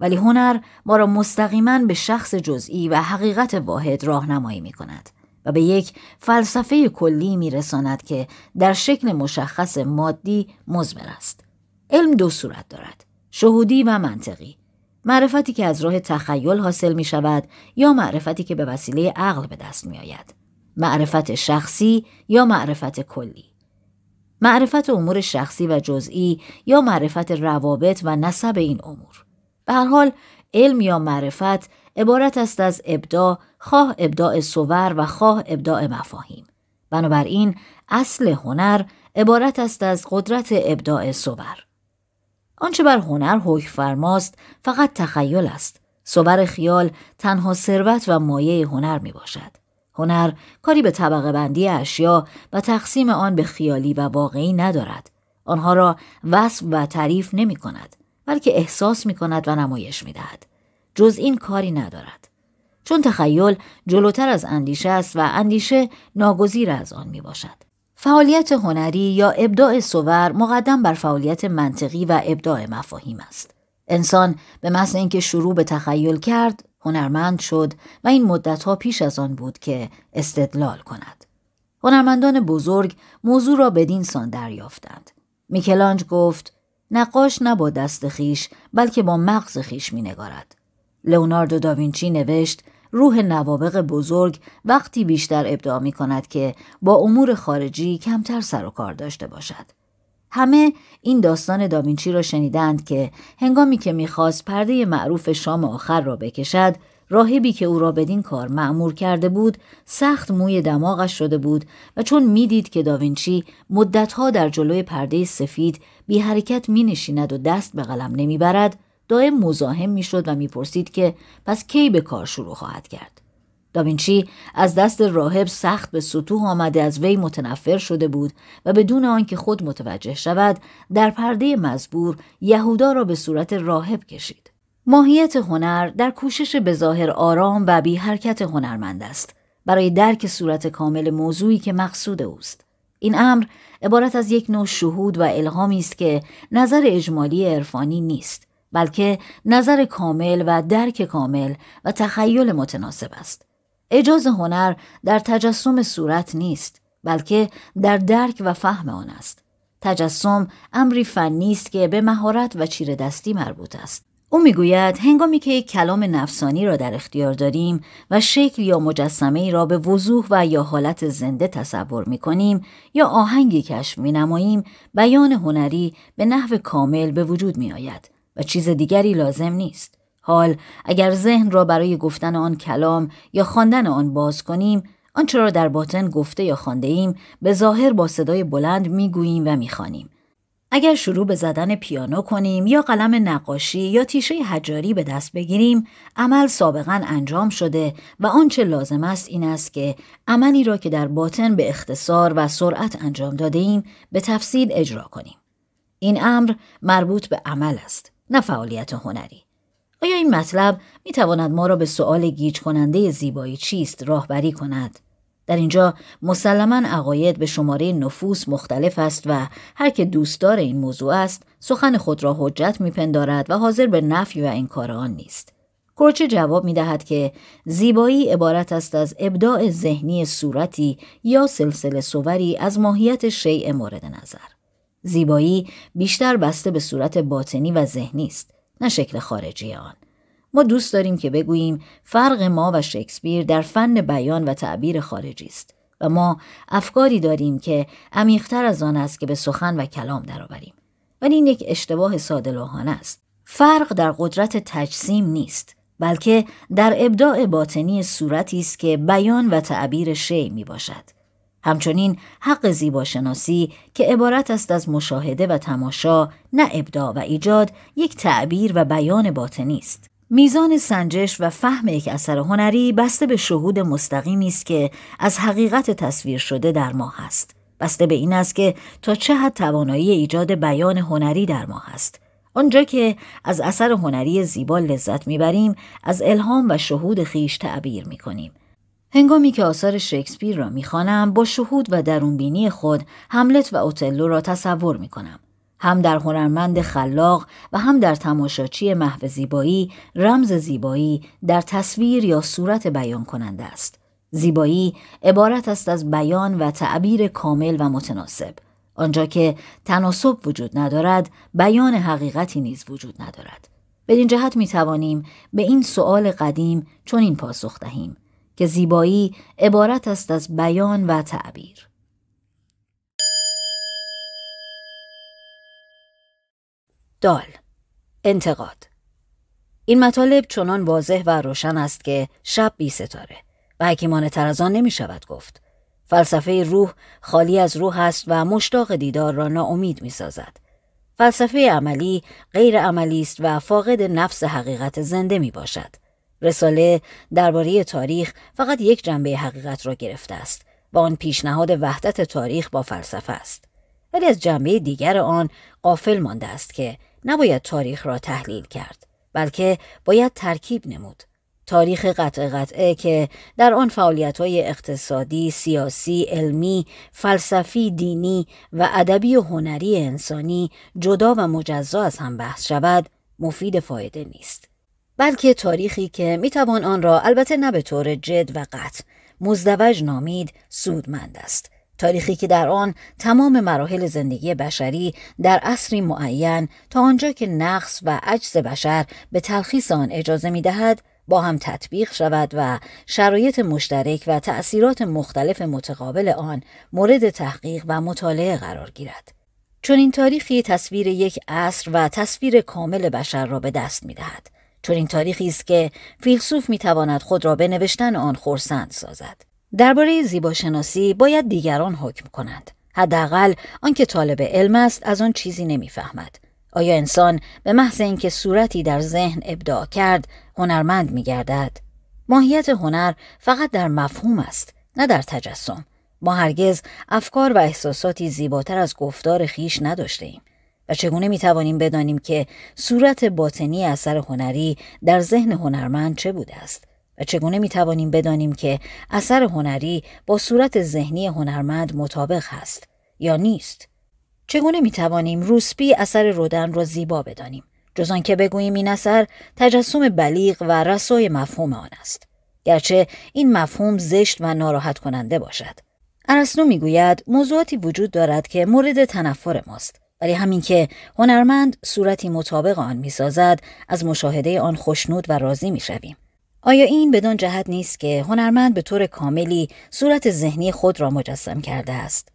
Speaker 2: ولی هنر ما را مستقیما به شخص جزئی و حقیقت واحد راهنمایی می کند. و به یک فلسفه کلی میرساند که در شکل مشخص مادی مزمر است. علم دو صورت دارد. شهودی و منطقی. معرفتی که از راه تخیل حاصل می شود یا معرفتی که به وسیله عقل به دست می آید. معرفت شخصی یا معرفت کلی. معرفت امور شخصی و جزئی یا معرفت روابط و نسب این امور. به هر حال علم یا معرفت عبارت است از ابداع خواه ابداع سور و خواه ابداع مفاهیم بنابراین اصل هنر عبارت است از قدرت ابداع سور آنچه بر هنر حکم فرماست فقط تخیل است سور خیال تنها ثروت و مایه هنر می باشد هنر کاری به طبقه بندی اشیا و تقسیم آن به خیالی و واقعی ندارد آنها را وصف و تعریف نمی کند بلکه احساس می کند و نمایش می دهد. جز این کاری ندارد. چون تخیل جلوتر از اندیشه است و اندیشه ناگزیر از آن می باشد. فعالیت هنری یا ابداع سور مقدم بر فعالیت منطقی و ابداع مفاهیم است. انسان به محض اینکه شروع به تخیل کرد هنرمند شد و این مدتها پیش از آن بود که استدلال کند. هنرمندان بزرگ موضوع را بدین سان دریافتند. میکلانج گفت نقاش نه با دست خیش بلکه با مغز خیش می نگارد. لئوناردو داوینچی نوشت روح نوابق بزرگ وقتی بیشتر ابداع می کند که با امور خارجی کمتر سر و کار داشته باشد. همه این داستان داوینچی را شنیدند که هنگامی که می‌خواست پرده معروف شام آخر را بکشد راهبی که او را بدین کار معمور کرده بود سخت موی دماغش شده بود و چون می‌دید که داوینچی مدتها در جلوی پرده سفید بی حرکت می نشیند و دست به قلم نمی‌برد دائم مزاحم می‌شد و می‌پرسید که پس کی به کار شروع خواهد کرد؟ داوینچی از دست راهب سخت به سطوح آمده از وی متنفر شده بود و بدون آنکه خود متوجه شود در پرده مزبور یهودا را به صورت راهب کشید. ماهیت هنر در کوشش به ظاهر آرام و بی حرکت هنرمند است. برای درک صورت کامل موضوعی که مقصود اوست. این امر عبارت از یک نوع شهود و الهامی است که نظر اجمالی عرفانی نیست. بلکه نظر کامل و درک کامل و تخیل متناسب است. اجاز هنر در تجسم صورت نیست بلکه در درک و فهم آن است. تجسم امری فنی است که به مهارت و چیره دستی مربوط است. او می‌گوید هنگامی که یک کلام نفسانی را در اختیار داریم و شکل یا مجسمه ای را به وضوح و یا حالت زنده تصور می کنیم یا آهنگی کشف می نماییم بیان هنری به نحو کامل به وجود می آید و چیز دیگری لازم نیست. حال اگر ذهن را برای گفتن آن کلام یا خواندن آن باز کنیم آنچه را در باطن گفته یا خوانده ایم به ظاهر با صدای بلند می‌گوییم و می‌خوانیم. اگر شروع به زدن پیانو کنیم یا قلم نقاشی یا تیشه حجاری به دست بگیریم عمل سابقا انجام شده و آنچه لازم است این است که عملی را که در باطن به اختصار و سرعت انجام داده ایم به تفصیل اجرا کنیم. این امر مربوط به عمل است. نه فعالیت هنری. آیا این مطلب می تواند ما را به سؤال گیج کننده زیبایی چیست راهبری کند؟ در اینجا مسلما عقاید به شماره نفوس مختلف است و هر که دوستدار این موضوع است سخن خود را حجت میپندارد و حاضر به نفی و انکار آن نیست. کورچه جواب می دهد که زیبایی عبارت است از ابداع ذهنی صورتی یا سلسله سوری از ماهیت شیء مورد نظر. زیبایی بیشتر بسته به صورت باطنی و ذهنی است نه شکل خارجی آن. ما دوست داریم که بگوییم فرق ما و شکسپیر در فن بیان و تعبیر خارجی است و ما افکاری داریم که عمیقتر از آن است که به سخن و کلام درآوریم ولی این یک اشتباه سادلوحانه است فرق در قدرت تجسیم نیست بلکه در ابداع باطنی صورتی است که بیان و تعبیر شی می باشد. همچنین حق زیباشناسی که عبارت است از مشاهده و تماشا نه ابداع و ایجاد یک تعبیر و بیان باطنی است. میزان سنجش و فهم یک اثر هنری بسته به شهود مستقیمی است که از حقیقت تصویر شده در ما هست. بسته به این است که تا چه حد توانایی ایجاد بیان هنری در ما هست. آنجا که از اثر هنری زیبا لذت می‌بریم از الهام و شهود خیش تعبیر می‌کنیم. هنگامی که آثار شکسپیر را می‌خوانم با شهود و درونبینی خود هملت و اوتلو را تصور می‌کنم. هم در هنرمند خلاق و هم در تماشاچی محو زیبایی رمز زیبایی در تصویر یا صورت بیان کننده است. زیبایی عبارت است از بیان و تعبیر کامل و متناسب. آنجا که تناسب وجود ندارد بیان حقیقتی نیز وجود ندارد. بدین جهت می توانیم به این سؤال قدیم چون این پاسخ دهیم که زیبایی عبارت است از بیان و تعبیر.
Speaker 1: دال انتقاد این مطالب چنان واضح و روشن است که شب بی ستاره و حکیمانه تر از آن نمی شود گفت فلسفه روح خالی از روح است و مشتاق دیدار را ناامید می سازد. فلسفه عملی غیر عملی است و فاقد نفس حقیقت زنده می باشد. رساله درباره تاریخ فقط یک جنبه حقیقت را گرفته است و آن پیشنهاد وحدت تاریخ با فلسفه است. ولی از جنبه دیگر آن قافل مانده است که نباید تاریخ را تحلیل کرد بلکه باید ترکیب نمود تاریخ قطع قطعه که در آن فعالیت های اقتصادی، سیاسی، علمی، فلسفی، دینی و ادبی و هنری انسانی جدا و مجزا از هم بحث شود مفید فایده نیست. بلکه تاریخی که می‌توان آن را البته نه به طور جد و قطع مزدوج نامید سودمند است تاریخی که در آن تمام مراحل زندگی بشری در عصری معین تا آنجا که نقص و عجز بشر به تلخیص آن اجازه می دهد با هم تطبیق شود و شرایط مشترک و تأثیرات مختلف متقابل آن مورد تحقیق و مطالعه قرار گیرد. چون این تاریخی تصویر یک عصر و تصویر کامل بشر را به دست می دهد. چون این تاریخی است که فیلسوف می تواند خود را به نوشتن آن خورسند سازد. درباره زیباشناسی باید دیگران حکم کنند. حداقل آنکه طالب علم است از آن چیزی نمی‌فهمد. آیا انسان به محض اینکه صورتی در ذهن ابداع کرد هنرمند میگردد؟ ماهیت هنر فقط در مفهوم است نه در تجسم. ما هرگز افکار و احساساتی زیباتر از گفتار خیش نداشته ایم. و چگونه می توانیم بدانیم که صورت باطنی اثر هنری در ذهن هنرمند چه بوده است؟ و چگونه می توانیم بدانیم که اثر هنری با صورت ذهنی هنرمند مطابق هست یا نیست؟ چگونه می توانیم روسپی اثر رودن را زیبا بدانیم؟ جز که بگوییم این اثر تجسم بلیغ و رسای مفهوم آن است. گرچه این مفهوم زشت و ناراحت کننده باشد. ارسطو می‌گوید موضوعاتی وجود دارد که مورد تنفر ماست ولی همین که هنرمند صورتی مطابق آن می‌سازد از مشاهده آن خوشنود و راضی می‌شویم آیا این بدان جهت نیست که هنرمند به طور کاملی صورت ذهنی خود را مجسم کرده است؟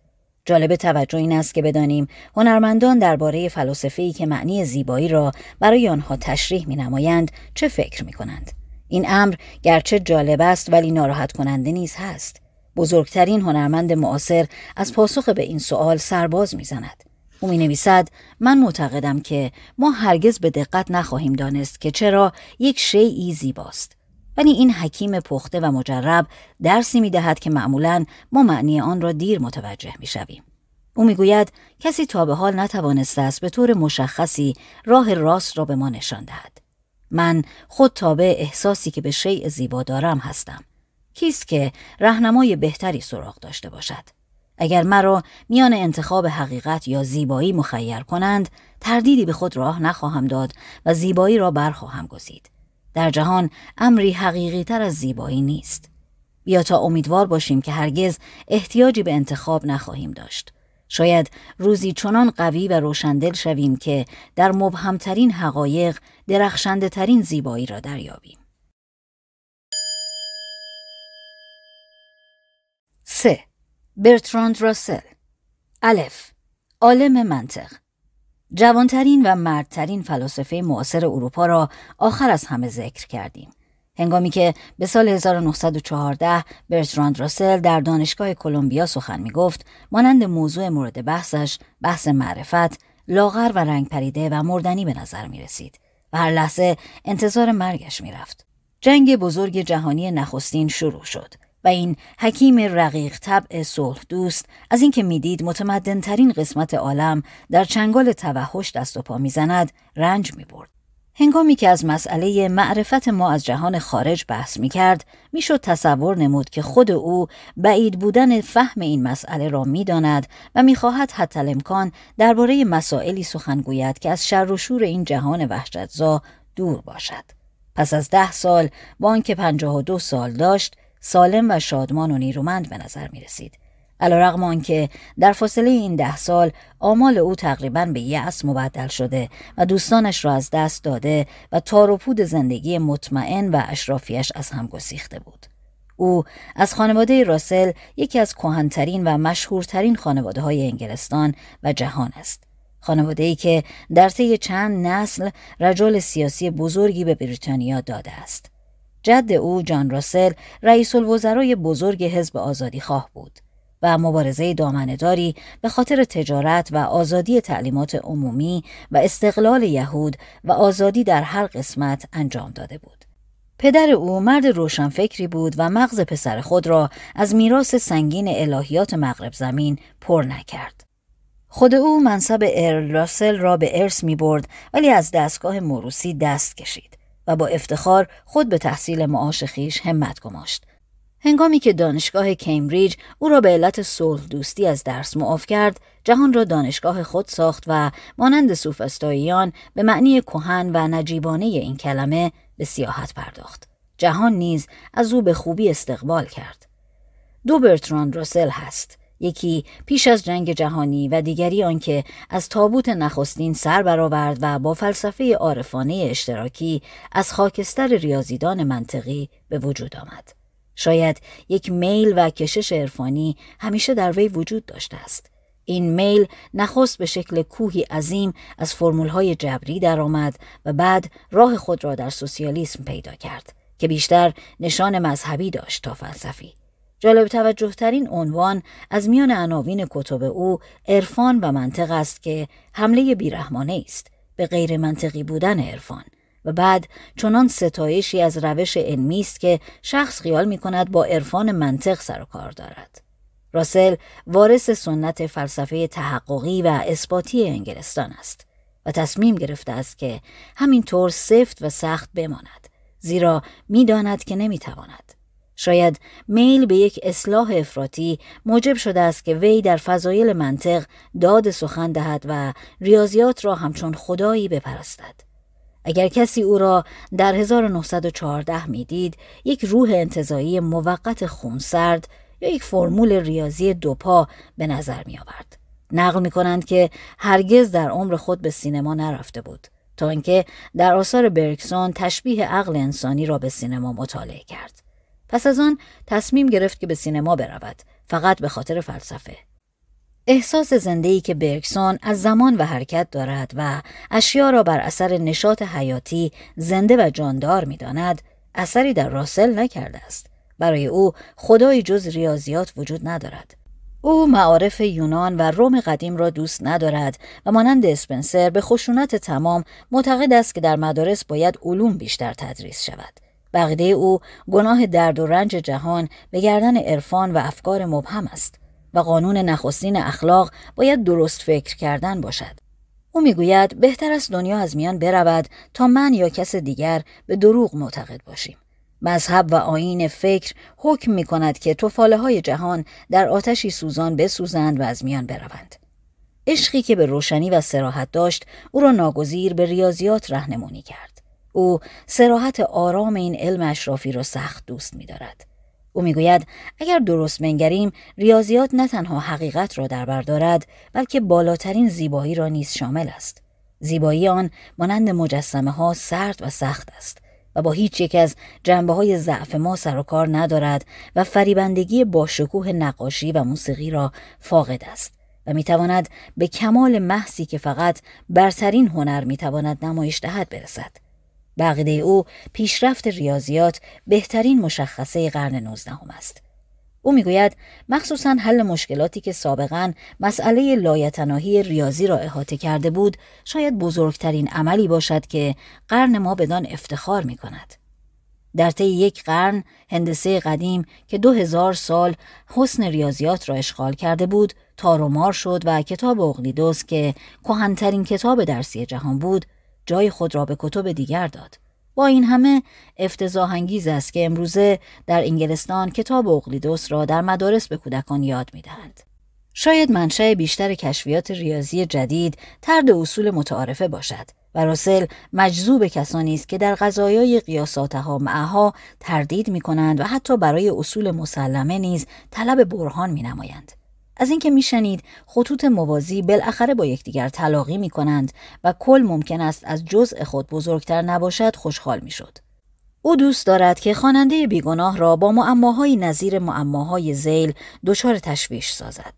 Speaker 1: جالب توجه این است که بدانیم هنرمندان درباره فلسفه‌ای که معنی زیبایی را برای آنها تشریح می نمایند چه فکر می کنند؟ این امر گرچه جالب است ولی ناراحت کننده نیز هست. بزرگترین هنرمند معاصر از پاسخ به این سوال سرباز می‌زند.
Speaker 2: او می نویسد من معتقدم که ما هرگز به دقت نخواهیم دانست که چرا یک شیعی زیباست ولی این حکیم پخته و مجرب درسی می دهد که معمولا ما معنی آن را دیر متوجه می شویم. او می‌گوید کسی تا به حال نتوانسته است به طور مشخصی راه راست را به ما نشان دهد. من خود تابع احساسی که به شیء زیبا دارم هستم. کیست که رهنمای بهتری سراغ داشته باشد؟ اگر مرا میان انتخاب حقیقت یا زیبایی مخیر کنند، تردیدی به خود راه نخواهم داد و زیبایی را برخواهم گزید. در جهان امری حقیقی تر از زیبایی نیست. بیا تا امیدوار باشیم که هرگز احتیاجی به انتخاب نخواهیم داشت. شاید روزی چنان قوی و روشندل شویم که در مبهمترین حقایق درخشنده ترین زیبایی را دریابیم. 3. برتراند راسل الف عالم منطق جوانترین و مردترین فلاسفه معاصر اروپا را آخر از همه ذکر کردیم. هنگامی که به سال 1914 برتراند راسل در دانشگاه کلمبیا سخن می گفت مانند موضوع مورد بحثش بحث معرفت لاغر و رنگ پریده و مردنی به نظر می رسید و هر لحظه انتظار مرگش می رفت. جنگ بزرگ جهانی نخستین شروع شد و این حکیم رقیق طبع صلح دوست از اینکه می‌دید متمدن ترین قسمت عالم در چنگال توحش دست و پا می‌زند رنج می برد. هنگامی که از مسئله معرفت ما از جهان خارج بحث می کرد، می شد تصور نمود که خود او بعید بودن فهم این مسئله را می داند و می خواهد حتی الامکان درباره مسائلی سخن گوید که از شر و شور این جهان وحشتزا دور باشد. پس از ده سال با آنکه پنجاه و دو سال داشت سالم و شادمان و نیرومند به نظر می رسید. علیرغم آنکه در فاصله این ده سال آمال او تقریبا به یأس مبدل شده و دوستانش را از دست داده و تار و پود زندگی مطمئن و اشرافیش از هم گسیخته بود. او از خانواده راسل یکی از کهنترین و مشهورترین خانواده های انگلستان و جهان است. خانواده ای که در طی چند نسل رجال سیاسی بزرگی به بریتانیا داده است. جد او جان راسل رئیس الوزرای بزرگ حزب آزادی خواه بود و مبارزه دامنداری به خاطر تجارت و آزادی تعلیمات عمومی و استقلال یهود و آزادی در هر قسمت انجام داده بود. پدر او مرد روشنفکری بود و مغز پسر خود را از میراث سنگین الهیات مغرب زمین پر نکرد. خود او منصب ارل راسل را به ارث می برد ولی از دستگاه موروسی دست کشید و با افتخار خود به تحصیل معاش خیش همت گماشت. هنگامی که دانشگاه کمبریج او را به علت صلح دوستی از درس معاف کرد جهان را دانشگاه خود ساخت و مانند سوفستاییان به معنی کهن و نجیبانه این کلمه به سیاحت پرداخت. جهان نیز از او به خوبی استقبال کرد. دو برتراند راسل هست. یکی پیش از جنگ جهانی و دیگری آنکه از تابوت نخستین سر برآورد و با فلسفه عارفانه اشتراکی از خاکستر ریاضیدان منطقی به وجود آمد. شاید یک میل و کشش عرفانی همیشه در وی وجود داشته است. این میل نخست به شکل کوهی عظیم از فرمولهای جبری درآمد و بعد راه خود را در سوسیالیسم پیدا کرد که بیشتر نشان مذهبی داشت تا فلسفی. جالب توجه ترین عنوان از میان عناوین کتب او عرفان و منطق است که حمله بیرحمانه است به غیر منطقی بودن عرفان و بعد چنان ستایشی از روش علمی است که شخص خیال می کند با عرفان منطق سر و کار دارد. راسل وارث سنت فلسفه تحققی و اثباتی انگلستان است و تصمیم گرفته است که همینطور سفت و سخت بماند زیرا می‌داند که نمی‌تواند شاید میل به یک اصلاح افراطی موجب شده است که وی در فضایل منطق داد سخن دهد و ریاضیات را همچون خدایی بپرستد. اگر کسی او را در 1914 می‌دید یک روح انتظایی موقت خونسرد یا یک فرمول ریاضی دوپا به نظر می آورد. نقل می کنند که هرگز در عمر خود به سینما نرفته بود تا اینکه در آثار برکسون تشبیه عقل انسانی را به سینما مطالعه کرد. پس از آن تصمیم گرفت که به سینما برود فقط به خاطر فلسفه. احساس زندهی که برکسون از زمان و حرکت دارد و اشیا را بر اثر نشاط حیاتی زنده و جاندار می‌داند اثری در راسل نکرده است. برای او خدایی جز ریاضیات وجود ندارد. او معارف یونان و روم قدیم را دوست ندارد و مانند اسپنسر به خشونت تمام معتقد است که در مدارس باید علوم بیشتر تدریس شود. بقیده او گناه درد و رنج جهان به گردن عرفان و افکار مبهم است و قانون نخستین اخلاق باید درست فکر کردن باشد. او می‌گوید بهتر است دنیا از میان برود تا من یا کس دیگر به دروغ معتقد باشیم. مذهب و آین فکر حکم می کند که توفاله های جهان در آتشی سوزان بسوزند و از میان بروند. عشقی که به روشنی و سراحت داشت او را ناگزیر به ریاضیات رهنمونی کرد. او سراحت آرام این علم اشرافی را سخت دوست می دارد. او می‌گوید اگر درست منگریم ریاضیات نه تنها حقیقت را در بر دارد بلکه بالاترین زیبایی را نیز شامل است. زیبایی آن مانند مجسمه ها سرد و سخت است و با هیچ یک از جنبه های ضعف ما سر و کار ندارد و فریبندگی باشکوه نقاشی و موسیقی را فاقد است و می‌تواند به کمال محضی که فقط برترین هنر می‌تواند نمایش دهد برسد. بقیده او پیشرفت ریاضیات بهترین مشخصه قرن نوزدهم است. او می‌گوید مخصوصا حل مشکلاتی که سابقا مسئله لایتناهی ریاضی را احاطه کرده بود شاید بزرگترین عملی باشد که قرن ما بدان افتخار می کند. در طی یک قرن هندسه قدیم که دو هزار سال حسن ریاضیات را اشغال کرده بود تارومار شد و کتاب اقلیدوس که کهنترین کتاب درسی جهان بود جای خود را به کتب دیگر داد. با این همه افتضاح است که امروزه در انگلستان کتاب اقلیدوس را در مدارس به کودکان یاد می‌دهند. شاید منشأ بیشتر کشفیات ریاضی جدید ترد اصول متعارفه باشد و راسل مجذوب کسانی است که در قضایای قیاساتها معها تردید می کنند و حتی برای اصول مسلمه نیز طلب برهان می نمایند. از اینکه میشنید خطوط موازی بالاخره با یکدیگر تلاقی می کنند و کل ممکن است از جزء خود بزرگتر نباشد خوشحال می‌شد. او دوست دارد که خواننده بیگناه را با معماهای نظیر معماهای زیل دچار تشویش سازد.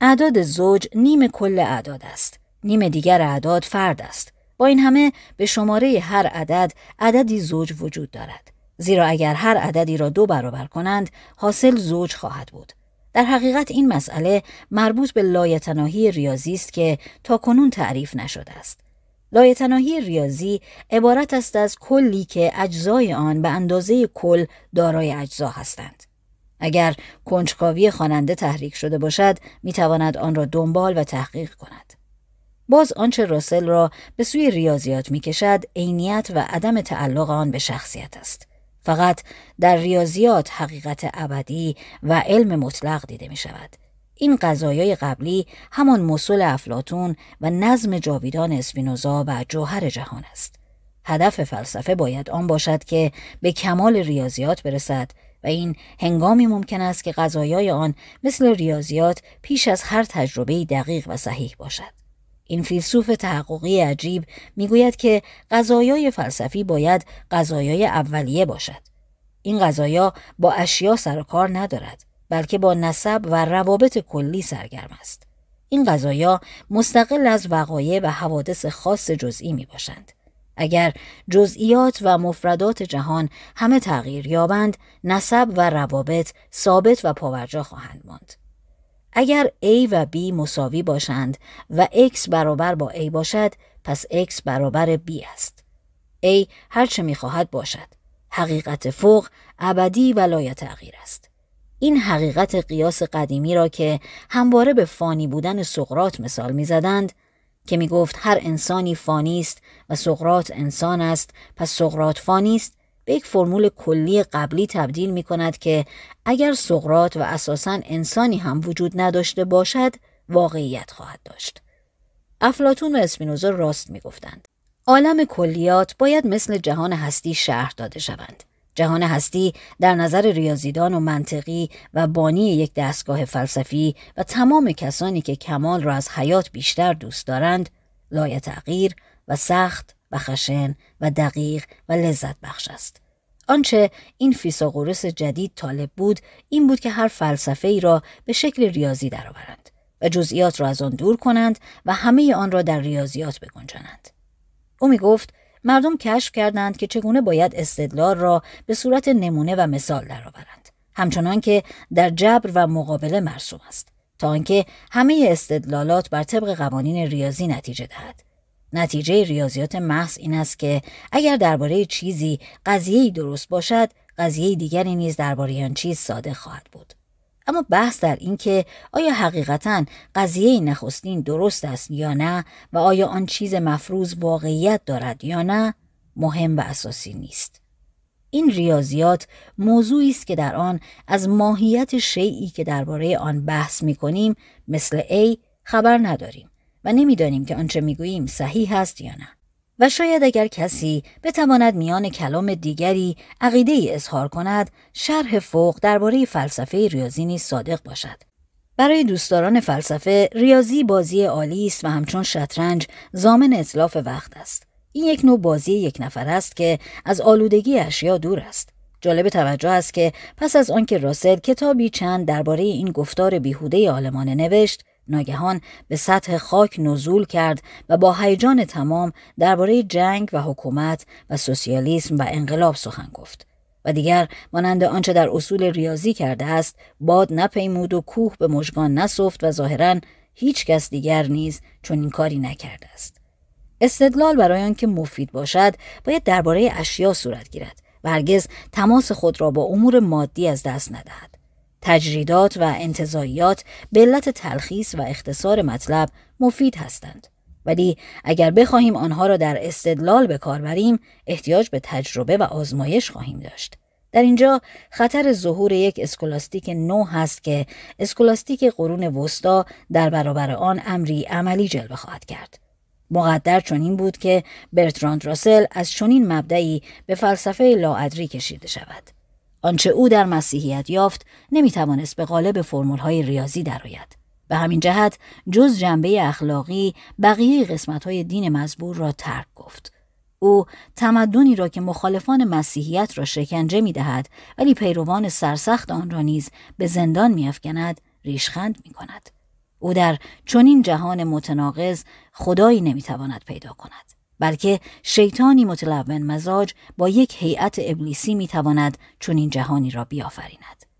Speaker 2: اعداد زوج نیم کل اعداد است. نیم دیگر اعداد فرد است. با این همه به شماره هر عدد عددی زوج وجود دارد. زیرا اگر هر عددی را دو برابر کنند حاصل زوج خواهد بود. در حقیقت این مسئله مربوط به لایتناهی ریاضی است که تا کنون تعریف نشده است. لایتناهی ریاضی عبارت است از کلی که اجزای آن به اندازه کل دارای اجزا هستند. اگر کنجکاوی خواننده تحریک شده باشد می‌تواند آن را دنبال و تحقیق کند. باز آنچه راسل را به سوی ریاضیات می‌کشد عینیت و عدم تعلق آن به شخصیت است. فقط در ریاضیات حقیقت ابدی و علم مطلق دیده می شود. این قضایای قبلی همان مسل افلاتون و نظم جاویدان اسپینوزا و جوهر جهان است. هدف فلسفه باید آن باشد که به کمال ریاضیات برسد و این هنگامی ممکن است که قضایای آن مثل ریاضیات پیش از هر تجربه دقیق و صحیح باشد. این فیلسوف تحققی عجیب می‌گوید که قضایای فلسفی باید قضایای اولیه باشد. این قضایا با اشیا سر و کار ندارد بلکه با نسب و روابط کلی سرگرم است. این قضایا مستقل از وقایع و حوادث خاص جزئی می باشند. اگر جزئیات و مفردات جهان همه تغییر یابند، نسب و روابط ثابت و پاورجا خواهند ماند. اگر A و B مساوی باشند و X برابر با A باشد پس X برابر B است. A هرچه می‌خواهد باشد. حقیقت فوق ابدی و لای تغییر است. این حقیقت قیاس قدیمی را که همواره به فانی بودن سقرات مثال می‌زدند که می گفت هر انسانی فانی است و سقرات انسان است پس سقرات فانی است به یک فرمول کلی قبلی تبدیل می کند که اگر سقرات و اساسا انسانی هم وجود نداشته باشد واقعیت خواهد داشت. افلاتون و اسپینوزا راست می گفتند. عالم کلیات باید مثل جهان هستی شهر داده شوند. جهان هستی در نظر ریاضیدان و منطقی و بانی یک دستگاه فلسفی و تمام کسانی که کمال را از حیات بیشتر دوست دارند لای تغییر و سخت و خشن و دقیق و لذت بخش است. آنچه این فیساغورس جدید طالب بود این بود که هر فلسفه ای را به شکل ریاضی درآورند و جزئیات را از آن دور کنند و همه آن را در ریاضیات بگنجانند. او می گفت مردم کشف کردند که چگونه باید استدلال را به صورت نمونه و مثال درآورند. همچنان که در جبر و مقابله مرسوم است.
Speaker 1: تا آنکه همه استدلالات بر طبق قوانین ریاضی نتیجه دهد نتیجه ریاضیات محض این است که اگر درباره چیزی قضیه درست باشد قضیه دیگری نیز درباره آن چیز صادق خواهد بود. اما بحث در این که آیا حقیقتا قضیه نخستین درست است یا نه و آیا آن چیز مفروض واقعیت دارد یا نه مهم و اساسی نیست. این ریاضیات موضوعی است که در آن از ماهیت شیعی که درباره آن بحث می کنیم مثل A خبر نداریم. و نمی‌دانیم که آنچه می‌گوییم صحیح است یا نه. و شاید اگر کسی بتواند میان کلام دیگری عقیده ای اظهار کند شرح فوق درباره فلسفه ریاضی نیز صادق باشد. برای دوستداران فلسفه ریاضی بازی عالی است و همچون شطرنج زامن اطلاف وقت است. این یک نوع بازی یک نفر است که از آلودگی اشیا دور است. جالب توجه است که پس از آنکه راسل کتابی چند درباره این گفتار بیهوده آلمانه نوشت ناگهان به سطح خاک نزول کرد و با هیجان تمام درباره جنگ و حکومت و سوسیالیسم و انقلاب سخن گفت. و دیگر مانند آنچه در اصول ریاضی کرده است باد نپیمود و کوه به مژگان نسفت و ظاهرا هیچ کس دیگر نیز چون این کاری نکرده است. استدلال برای آنکه مفید باشد باید درباره اشیا صورت گیرد و هرگز تماس خود را با امور مادی از دست ندهد. تجریدات و انتزاعیات به علت تلخیص و اختصار مطلب مفید هستند. ولی اگر بخواهیم آنها را در استدلال به کار بریم احتیاج به تجربه و آزمایش خواهیم داشت. در اینجا خطر ظهور یک اسکولاستیک نو هست که اسکولاستیک قرون وسطا در برابر آن امری عملی جلوه خواهد کرد. مقدر چنین بود که برتراند راسل از چنین مبدئی به فلسفه لاادری کشیده شود. آنچه او در مسیحیت یافت نمی‌توانست به قالب های ریاضی درآید به همین جهت جز جنبه اخلاقی بقیه قسمت های دین مزبور را ترک گفت او تمدنی را که مخالفان مسیحیت را شکنجه می دهد ولی پیروان سرسخت آن را نیز به زندان می افکند ریشخند می کند. او در چنین جهان متناقض خدایی نمی‌تواند پیدا کند. بلکه شیطانی متلون مزاج با یک هیئت ابلیسی می‌تواند چون این جهانی را بیافریند.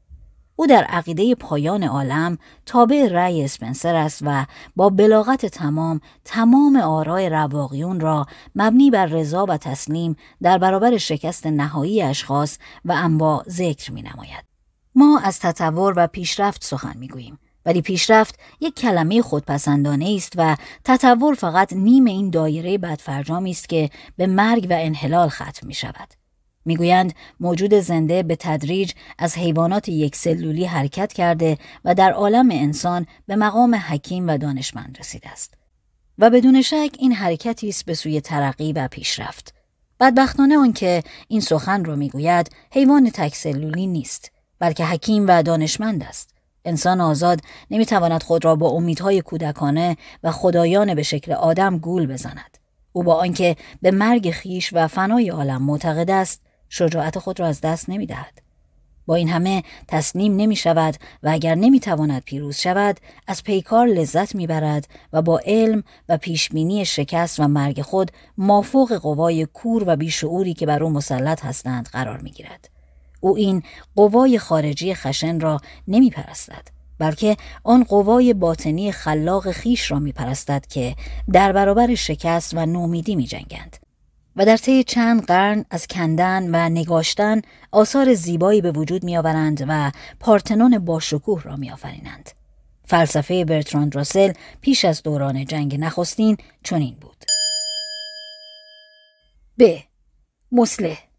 Speaker 1: او در عقیده پایان عالم تابع رأی اسپنسر است و با بلاغت تمام تمام آرای رواقیون را مبنی بر رضا و تسلیم در برابر شکست نهایی اشخاص و انواع ذکر می نماید. ما از تطور و پیشرفت سخن می گوییم ولی پیشرفت یک کلمه خودپسندانه است و تطور فقط نیم این دایره بدفرجامی است که به مرگ و انحلال ختم می شود. می‌گویند موجود زنده به تدریج از حیوانات یک سلولی حرکت کرده و در عالم انسان به مقام حکیم و دانشمند رسیده است. و بدون شک این حرکتی است به سوی ترقی و پیشرفت. بدبختانه آنکه این سخن را می‌گوید حیوان تک سلولی نیست بلکه حکیم و دانشمند است. انسان آزاد نمی‌تواند خود را با امیدهای کودکانه و خدایان به شکل آدم گول بزند. او با آنکه به مرگ خیش و فنای عالم معتقد است، شجاعت خود را از دست نمی دهد. با این همه تسلیم نمی شود و اگر نمی تواند پیروز شود از پیکار لذت می برد و با علم و پیشبینی شکست و مرگ خود مافوق قوای کور و بیشعوری که بر او مسلط هستند قرار می گیرد. او این قوای خارجی خشن را نمی پرستد بلکه آن قوای باطنی خلاق خیش را می پرستد که در برابر شکست و نومیدی می جنگند. و در طی چند قرن از کندن و نگاشتن آثار زیبایی به وجود می آورند و پارتنون باشکوه را می آفرینند. فلسفه برتراند راسل پیش از دوران جنگ نخستین چنین بود. ب. مسلح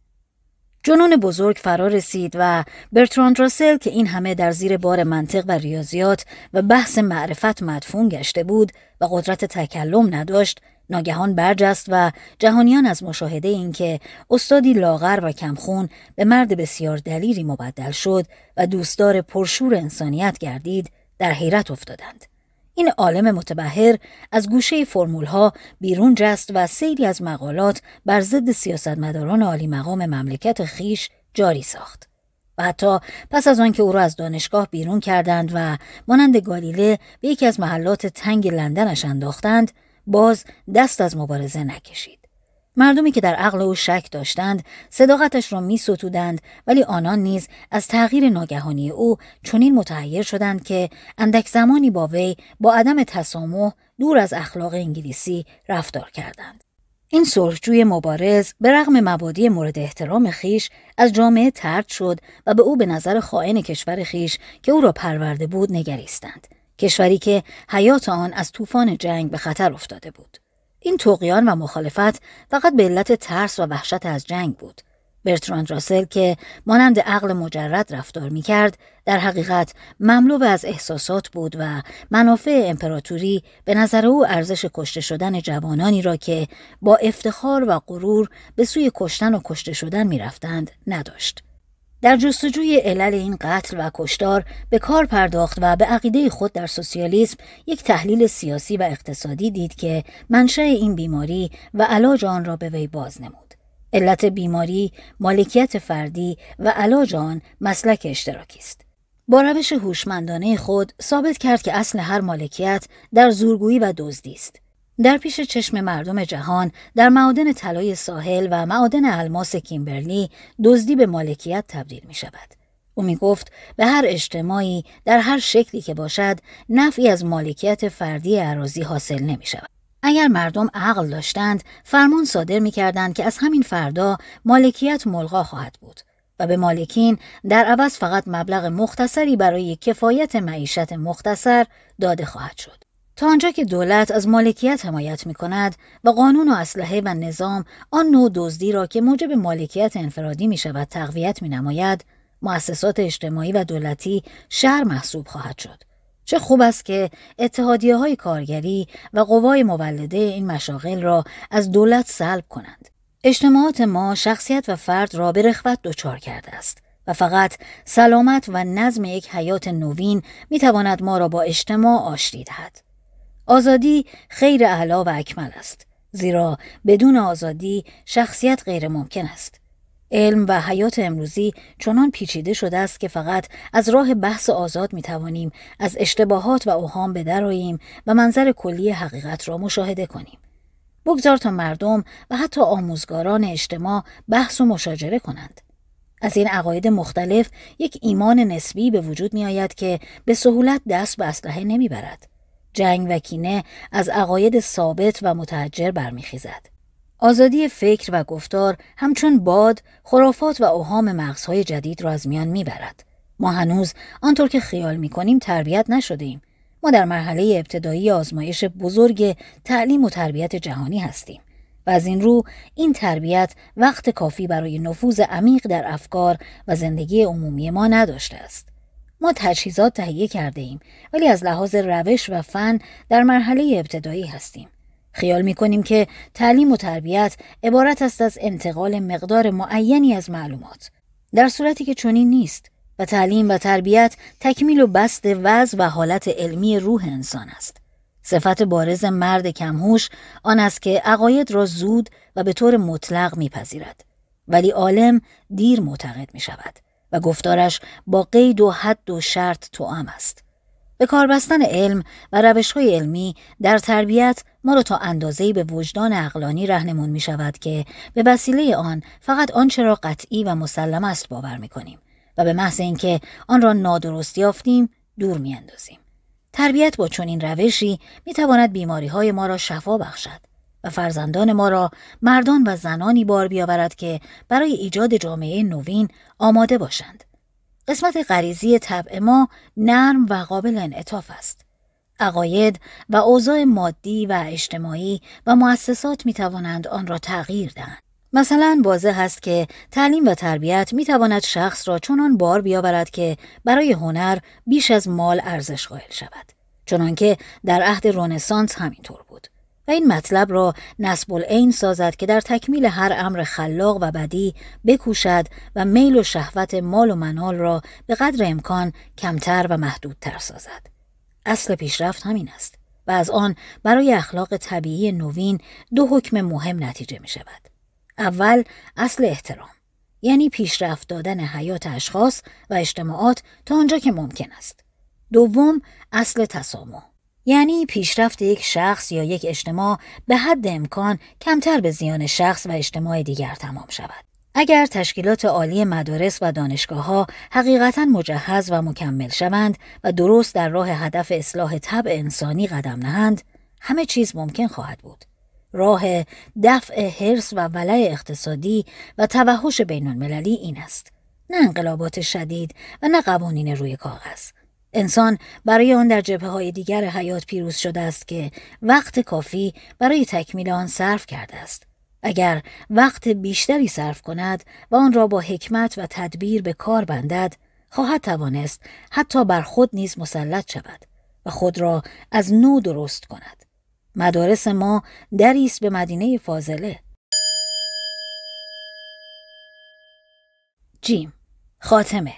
Speaker 1: جنون بزرگ فرا رسید و برتراند راسل که این همه در زیر بار منطق و ریاضیات و بحث معرفت مدفون گشته بود و قدرت تکلم نداشت ناگهان برجست و جهانیان از مشاهده اینکه استادی لاغر و کمخون به مرد بسیار دلیری مبدل شد و دوستدار پرشور انسانیت گردید در حیرت افتادند. این عالم متبهر از گوشه فرمول ها بیرون جست و سیری از مقالات بر ضد سیاستمداران عالی مقام مملکت خیش جاری ساخت. و حتی پس از آنکه او را از دانشگاه بیرون کردند و مانند گالیله به یکی از محلات تنگ لندنش انداختند باز دست از مبارزه نکشید
Speaker 2: مردمی که در عقل او شک داشتند صداقتش را می ستودند ولی آنان نیز از تغییر ناگهانی او چنین متحیر شدند که اندک زمانی با وی با عدم تسامح دور از اخلاق انگلیسی رفتار کردند. این سرخجوی مبارز به رغم مبادی مورد احترام خیش از جامعه ترد شد و به او به نظر خائن کشور خیش که او را پرورده بود نگریستند. کشوری که حیات آن از طوفان جنگ به خطر افتاده بود. این توقیان و مخالفت فقط به علت ترس و وحشت از جنگ بود. برتراند راسل که مانند عقل مجرد رفتار می کرد در حقیقت مملو از احساسات بود و منافع امپراتوری به نظر او ارزش کشته شدن جوانانی را که با افتخار و غرور به سوی کشتن و کشته شدن می رفتند نداشت. در جستجوی علل این قتل و کشتار به کار پرداخت و به عقیده خود در سوسیالیسم یک تحلیل سیاسی و اقتصادی دید که منشأ این بیماری و علاج آن را به وی باز نمود. علت بیماری، مالکیت فردی و علاج آن مسلک اشتراکی است. با روش هوشمندانه خود ثابت کرد که اصل هر مالکیت در زورگویی و دزدی است. در پیش چشم مردم جهان در معادن طلای ساحل و معادن الماس کیمبرلی دزدی به مالکیت تبدیل می شود. او می گفت به هر اجتماعی در هر شکلی که باشد نفعی از مالکیت فردی عراضی حاصل نمی شود. اگر مردم عقل داشتند فرمان صادر می کردند که از همین فردا مالکیت ملغا خواهد بود و به مالکین در عوض فقط مبلغ مختصری برای کفایت معیشت مختصر داده خواهد شد. تا آنجا که دولت از مالکیت حمایت می کند و قانون و اسلحه و نظام آن نوع دزدی را که موجب مالکیت انفرادی می شود تقویت می نماید، مؤسسات اجتماعی و دولتی شهر محسوب خواهد شد. چه خوب است که اتحادیه های کارگری و قوای مولده این مشاغل را از دولت سلب کنند. اجتماعات ما شخصیت و فرد را به رخوت دچار کرده است و فقط سلامت و نظم یک حیات نوین می تواند ما را با اجتماع آشتی دهد. آزادی خیر اعلا و اکمل است زیرا بدون آزادی شخصیت غیر ممکن است علم و حیات امروزی چنان پیچیده شده است که فقط از راه بحث آزاد می توانیم از اشتباهات و اوهام به دراییم و منظر کلی حقیقت را مشاهده کنیم. بگذار تا مردم و حتی آموزگاران اجتماع بحث و مشاجره کنند. از این عقاید مختلف یک ایمان نسبی به وجود می آید که به سهولت دست به اسلحه نمی برد. جنگ و کینه از عقاید ثابت و متحجر برمیخیزد. آزادی فکر و گفتار همچون باد خرافات و اوهام مغزهای جدید را از میان می‌برد. ما هنوز آنطور که خیال می‌کنیم تربیت نشده ایم. ما در مرحله ابتدایی آزمایش بزرگ تعلیم و تربیت جهانی هستیم. و از این رو این تربیت وقت کافی برای نفوذ عمیق در افکار و زندگی عمومی ما نداشته است. ما تجهیزات تهیه کرده ایم ولی از لحاظ روش و فن در مرحله ابتدایی هستیم. خیال می کنیم که تعلیم و تربیت عبارت است از انتقال مقدار معینی از معلومات. در صورتی که چنین نیست و تعلیم و تربیت تکمیل و بست وضع و حالت علمی روح انسان است. صفت بارز مرد کمهوش آن است که عقاید را زود و به طور مطلق میپذیرد ولی عالم دیر معتقد می شود. و گفتارش با قید و حد و شرط توام است. به کار بستن علم و روش های علمی در تربیت ما را تا اندازه‌ای به وجدان اقلانی رهنمون می شود که به وسیله آن فقط آنچه را قطعی و مسلم است باور می کنیم و به محض اینکه آن را نادرست یافتیم دور می اندازیم. تربیت با چنین روشی می تواند بیماری های ما را شفا بخشد و فرزندان ما را مردان و زنانی بار بیاورد که برای ایجاد جامعه نوین آماده باشند. قسمت غریزی طبع ما نرم و قابل انعطاف است. عقاید و اوضاع مادی و اجتماعی و مؤسسات می توانند آن را تغییر دهند. مثلا واضح است که تعلیم و تربیت می تواند شخص را چنان بار بیاورد که برای هنر بیش از مال ارزش قائل شود. چنانکه در عهد رنسانس همینطور بود. و این مطلب را نسب العین سازد که در تکمیل هر امر خلاق و بدی بکوشد و میل و شهوت مال و منال را به قدر امکان کمتر و محدودتر سازد. اصل پیشرفت همین است و از آن برای اخلاق طبیعی نوین دو حکم مهم نتیجه می شود. اول اصل احترام یعنی پیشرفت دادن حیات اشخاص و اجتماعات تا آنجا که ممکن است. دوم اصل تسامح یعنی پیشرفت یک شخص یا یک اجتماع به حد امکان کمتر به زیان شخص و اجتماع دیگر تمام شود. اگر تشکیلات عالی مدارس و دانشگاه ها حقیقتا مجهز و مکمل شوند و درست در راه هدف اصلاح طبع انسانی قدم نهند، همه چیز ممکن خواهد بود. راه دفع حرس و ولع اقتصادی و توحش بین المللی این است. نه انقلابات شدید و نه قوانین روی کاغذ. انسان برای آن در جبه های دیگر حیات پیروز شده است که وقت کافی برای تکمیل آن صرف کرده است. اگر وقت بیشتری صرف کند و آن را با حکمت و تدبیر به کار بندد، خواهد توانست حتی بر خود نیز مسلط شود و خود را از نو درست کند. مدارس ما دری است به مدینه فاضله. جیم خاتمه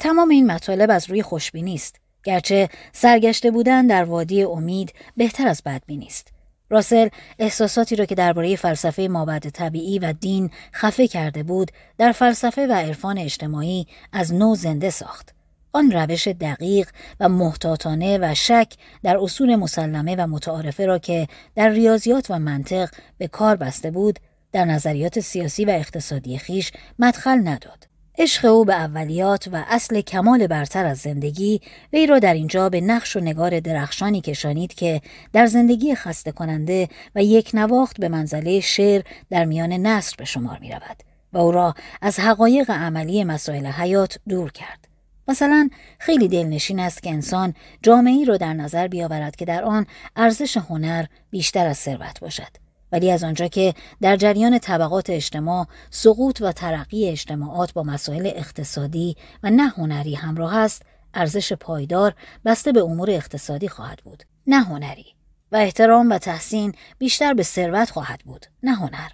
Speaker 2: تمام این مطالب از روی خوشبینی است گرچه سرگشته بودن در وادی امید بهتر از بدبینی است راسل احساساتی را که درباره فلسفه مابعد طبیعی و دین خفه کرده بود در فلسفه و عرفان اجتماعی از نو زنده ساخت. آن روش دقیق و محتاطانه و شک در اصول مسلمه و متعارفه را که در ریاضیات و منطق به کار بسته بود در نظریات سیاسی و اقتصادی خیش مدخل نداد. عشق او به اولیات و اصل کمال برتر از زندگی وی را در اینجا به نقش و نگار درخشانی کشانید که در زندگی خسته کننده و یک نواخت به منزله شعر در میان نصر به شمار می رود و او را از حقایق عملی مسائل حیات دور کرد. مثلا خیلی دلنشین است که انسان جامعی را در نظر بیاورد که در آن ارزش هنر بیشتر از ثروت باشد. ولی از آنجا که در جریان طبقات اجتماع سقوط و ترقی اجتماعات با مسائل اقتصادی و نه هنری همراه است ارزش پایدار بسته به امور اقتصادی خواهد بود. نه هنری. و احترام و تحسین بیشتر به ثروت خواهد بود. نه هنر.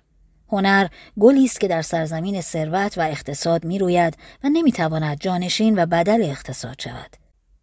Speaker 2: هنر گلی است که در سرزمین ثروت و اقتصاد می روید و نمی‌تواند جانشین و بدل اقتصاد شود.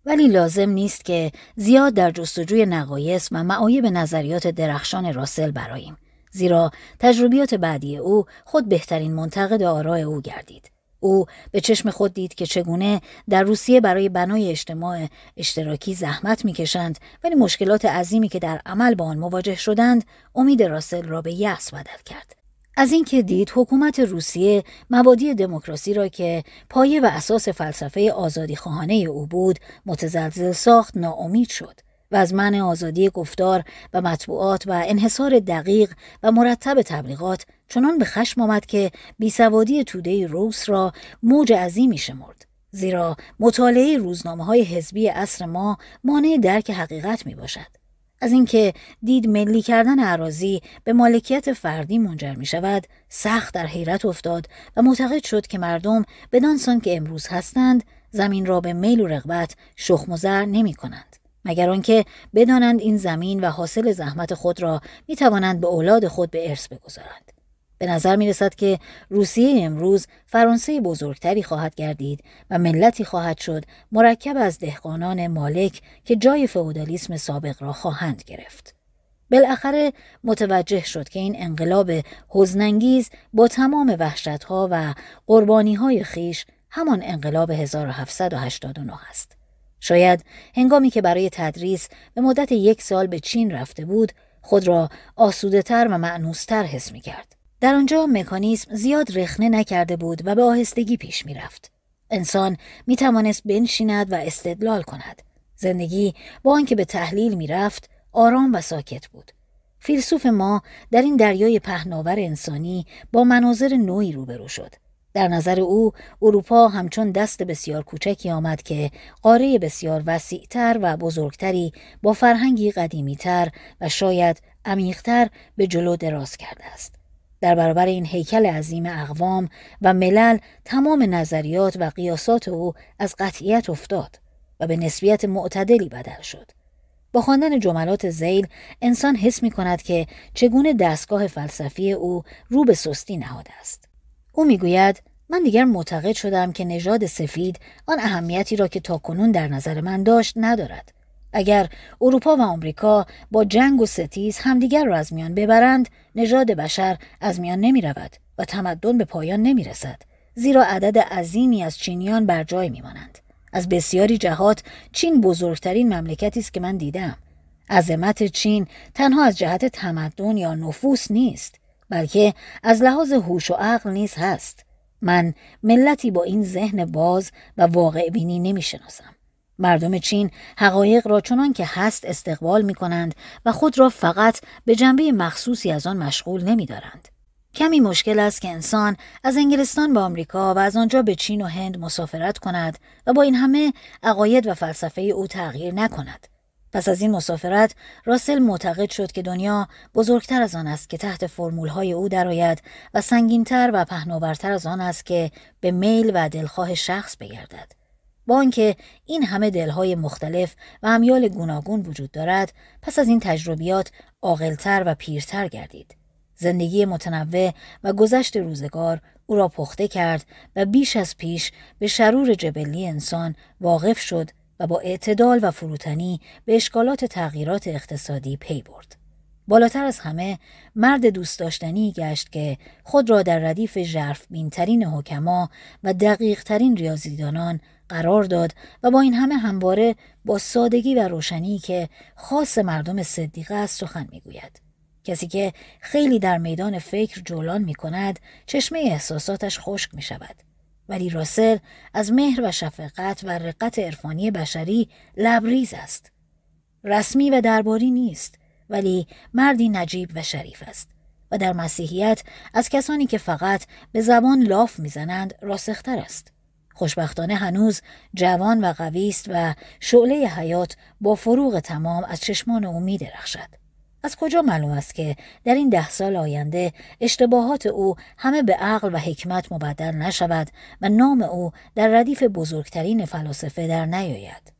Speaker 2: ولی لازم نیست که زیاد در جستجوی نقایص و معایب نظریات درخشان راسل براییم. زیرا تجربیات بعدی او خود بهترین منتقد آراء او گردید. او به چشم خود دید که چگونه در روسیه برای بنای اجتماع اشتراکی زحمت می‌کشند ولی مشکلات عظیمی که در عمل با آن مواجه شدند امید راسل را به یأس بدل کرد. از اینکه دید حکومت روسیه مبادی دموکراسی را که پایه و اساس فلسفه آزادی خواهانه او بود متزلزل ساخت ناامید شد. و از من آزادی گفتار و مطبوعات و انحصار دقیق و مرتب تبلیغات چنان به خشم آمد که بیسوادی توده روس را موج عظیمی شمرد. زیرا مطالعه روزنامه های حزبی اصر ما مانع درک حقیقت می باشد. از اینکه دید ملی کردن عراضی به مالکیت فردی منجر می شود سخت در حیرت افتاد و معتقد شد که مردم بدانسان که امروز هستند زمین را به میل و رغبت شخم و زر نمی کنند. مگر آنکه بدانند این زمین و حاصل زحمت خود را می توانند به اولاد خود به ارث بگذارند. به نظر می رسد که روسیه امروز فرانسه بزرگتری خواهد گردید و ملتی خواهد شد مرکب از دهقانان مالک که جای فئودالیسم سابق را خواهند گرفت. بالاخره متوجه شد که این انقلاب حزنانگیز با تمام وحشتها و قربانیهای خیش همان انقلاب 1789 است. شاید هنگامی که برای تدریس به مدت یک سال به چین رفته بود خود را آسوده تر و معنوستر حس می کرد. در آنجا مکانیسم زیاد رخنه نکرده بود و به آهستگی پیش می رفت. انسان می توانست بنشیند و استدلال کند. زندگی با آنکه به تحلیل می رفت آرام و ساکت بود. فیلسوف ما در این دریای پهناور انسانی با مناظر نوعی روبرو شد. در نظر او اروپا همچون دست بسیار کوچکی آمد که قاره بسیار وسیعتر و بزرگتری با فرهنگی قدیمیتر و شاید عمیقتر به جلو دراز کرده است. در برابر این هیکل عظیم اقوام و ملل تمام نظریات و قیاسات او از قطعیت افتاد و به نسبیت معتدلی بدل شد. با خواندن جملات زیل انسان حس می کند که چگونه دستگاه فلسفی او رو به سستی نهاده است. او می‌گوید من دیگر معتقد شدم که نژاد سفید آن اهمیتی را که تاکنون در نظر من داشت ندارد. اگر اروپا و آمریکا با جنگ و ستیز همدیگر را از میان ببرند نژاد بشر از میان نمی رود و تمدن به پایان نمی رسد زیرا عدد عظیمی از چینیان بر جای می مانند. از بسیاری جهات چین بزرگترین مملکتی است که من دیدم
Speaker 1: عظمت چین تنها از جهت تمدن یا نفوس نیست بلکه از لحاظ هوش و عقل نیز هست من ملتی با این ذهن باز و واقع بینی نمی شناسم. مردم چین حقایق را چنان که هست استقبال می کنند و خود را فقط به جنبه مخصوصی از آن مشغول نمی دارند. کمی مشکل است که انسان از انگلستان به آمریکا و از آنجا به چین و هند مسافرت کند و با این همه عقاید و فلسفه او تغییر نکند. پس از این مسافرت راسل معتقد شد که دنیا بزرگتر از آن است که تحت فرمولهای او درآید و سنگینتر و پهناورتر از آن است که به میل و دلخواه شخص بگردد. با آنکه این همه دلهای مختلف و امیال گوناگون وجود دارد پس از این تجربیات عاقلتر و پیرتر گردید زندگی متنوع و گذشت روزگار او را پخته کرد و بیش از پیش به شرور جبلی انسان واقف شد و با اعتدال و فروتنی به اشکالات تغییرات اقتصادی پی برد. بالاتر از همه مرد دوست داشتنی گشت که خود را در ردیف ژرف بینترین حکما و دقیق ترین ریاضیدانان قرار داد و با این همه همواره با سادگی و روشنی که خاص مردم صدیقه است سخن می‌گوید. کسی که خیلی در میدان فکر جولان می کند چشمه احساساتش خشک می شود. ولی راسل از مهر و شفقت و رقت عرفانی بشری لبریز است. رسمی و درباری نیست ولی مردی نجیب و شریف است و در مسیحیت از کسانی که فقط به زبان لاف می‌زنند راسختر است. خوشبختانه هنوز جوان و قوی است و شعله حیات با فروغ تمام از چشمان او می درخشد. از کجا معلوم است که در این ده سال آینده اشتباهات او همه به عقل و حکمت مبدل نشود و نام او در ردیف بزرگترین فلاسفه در نیاید؟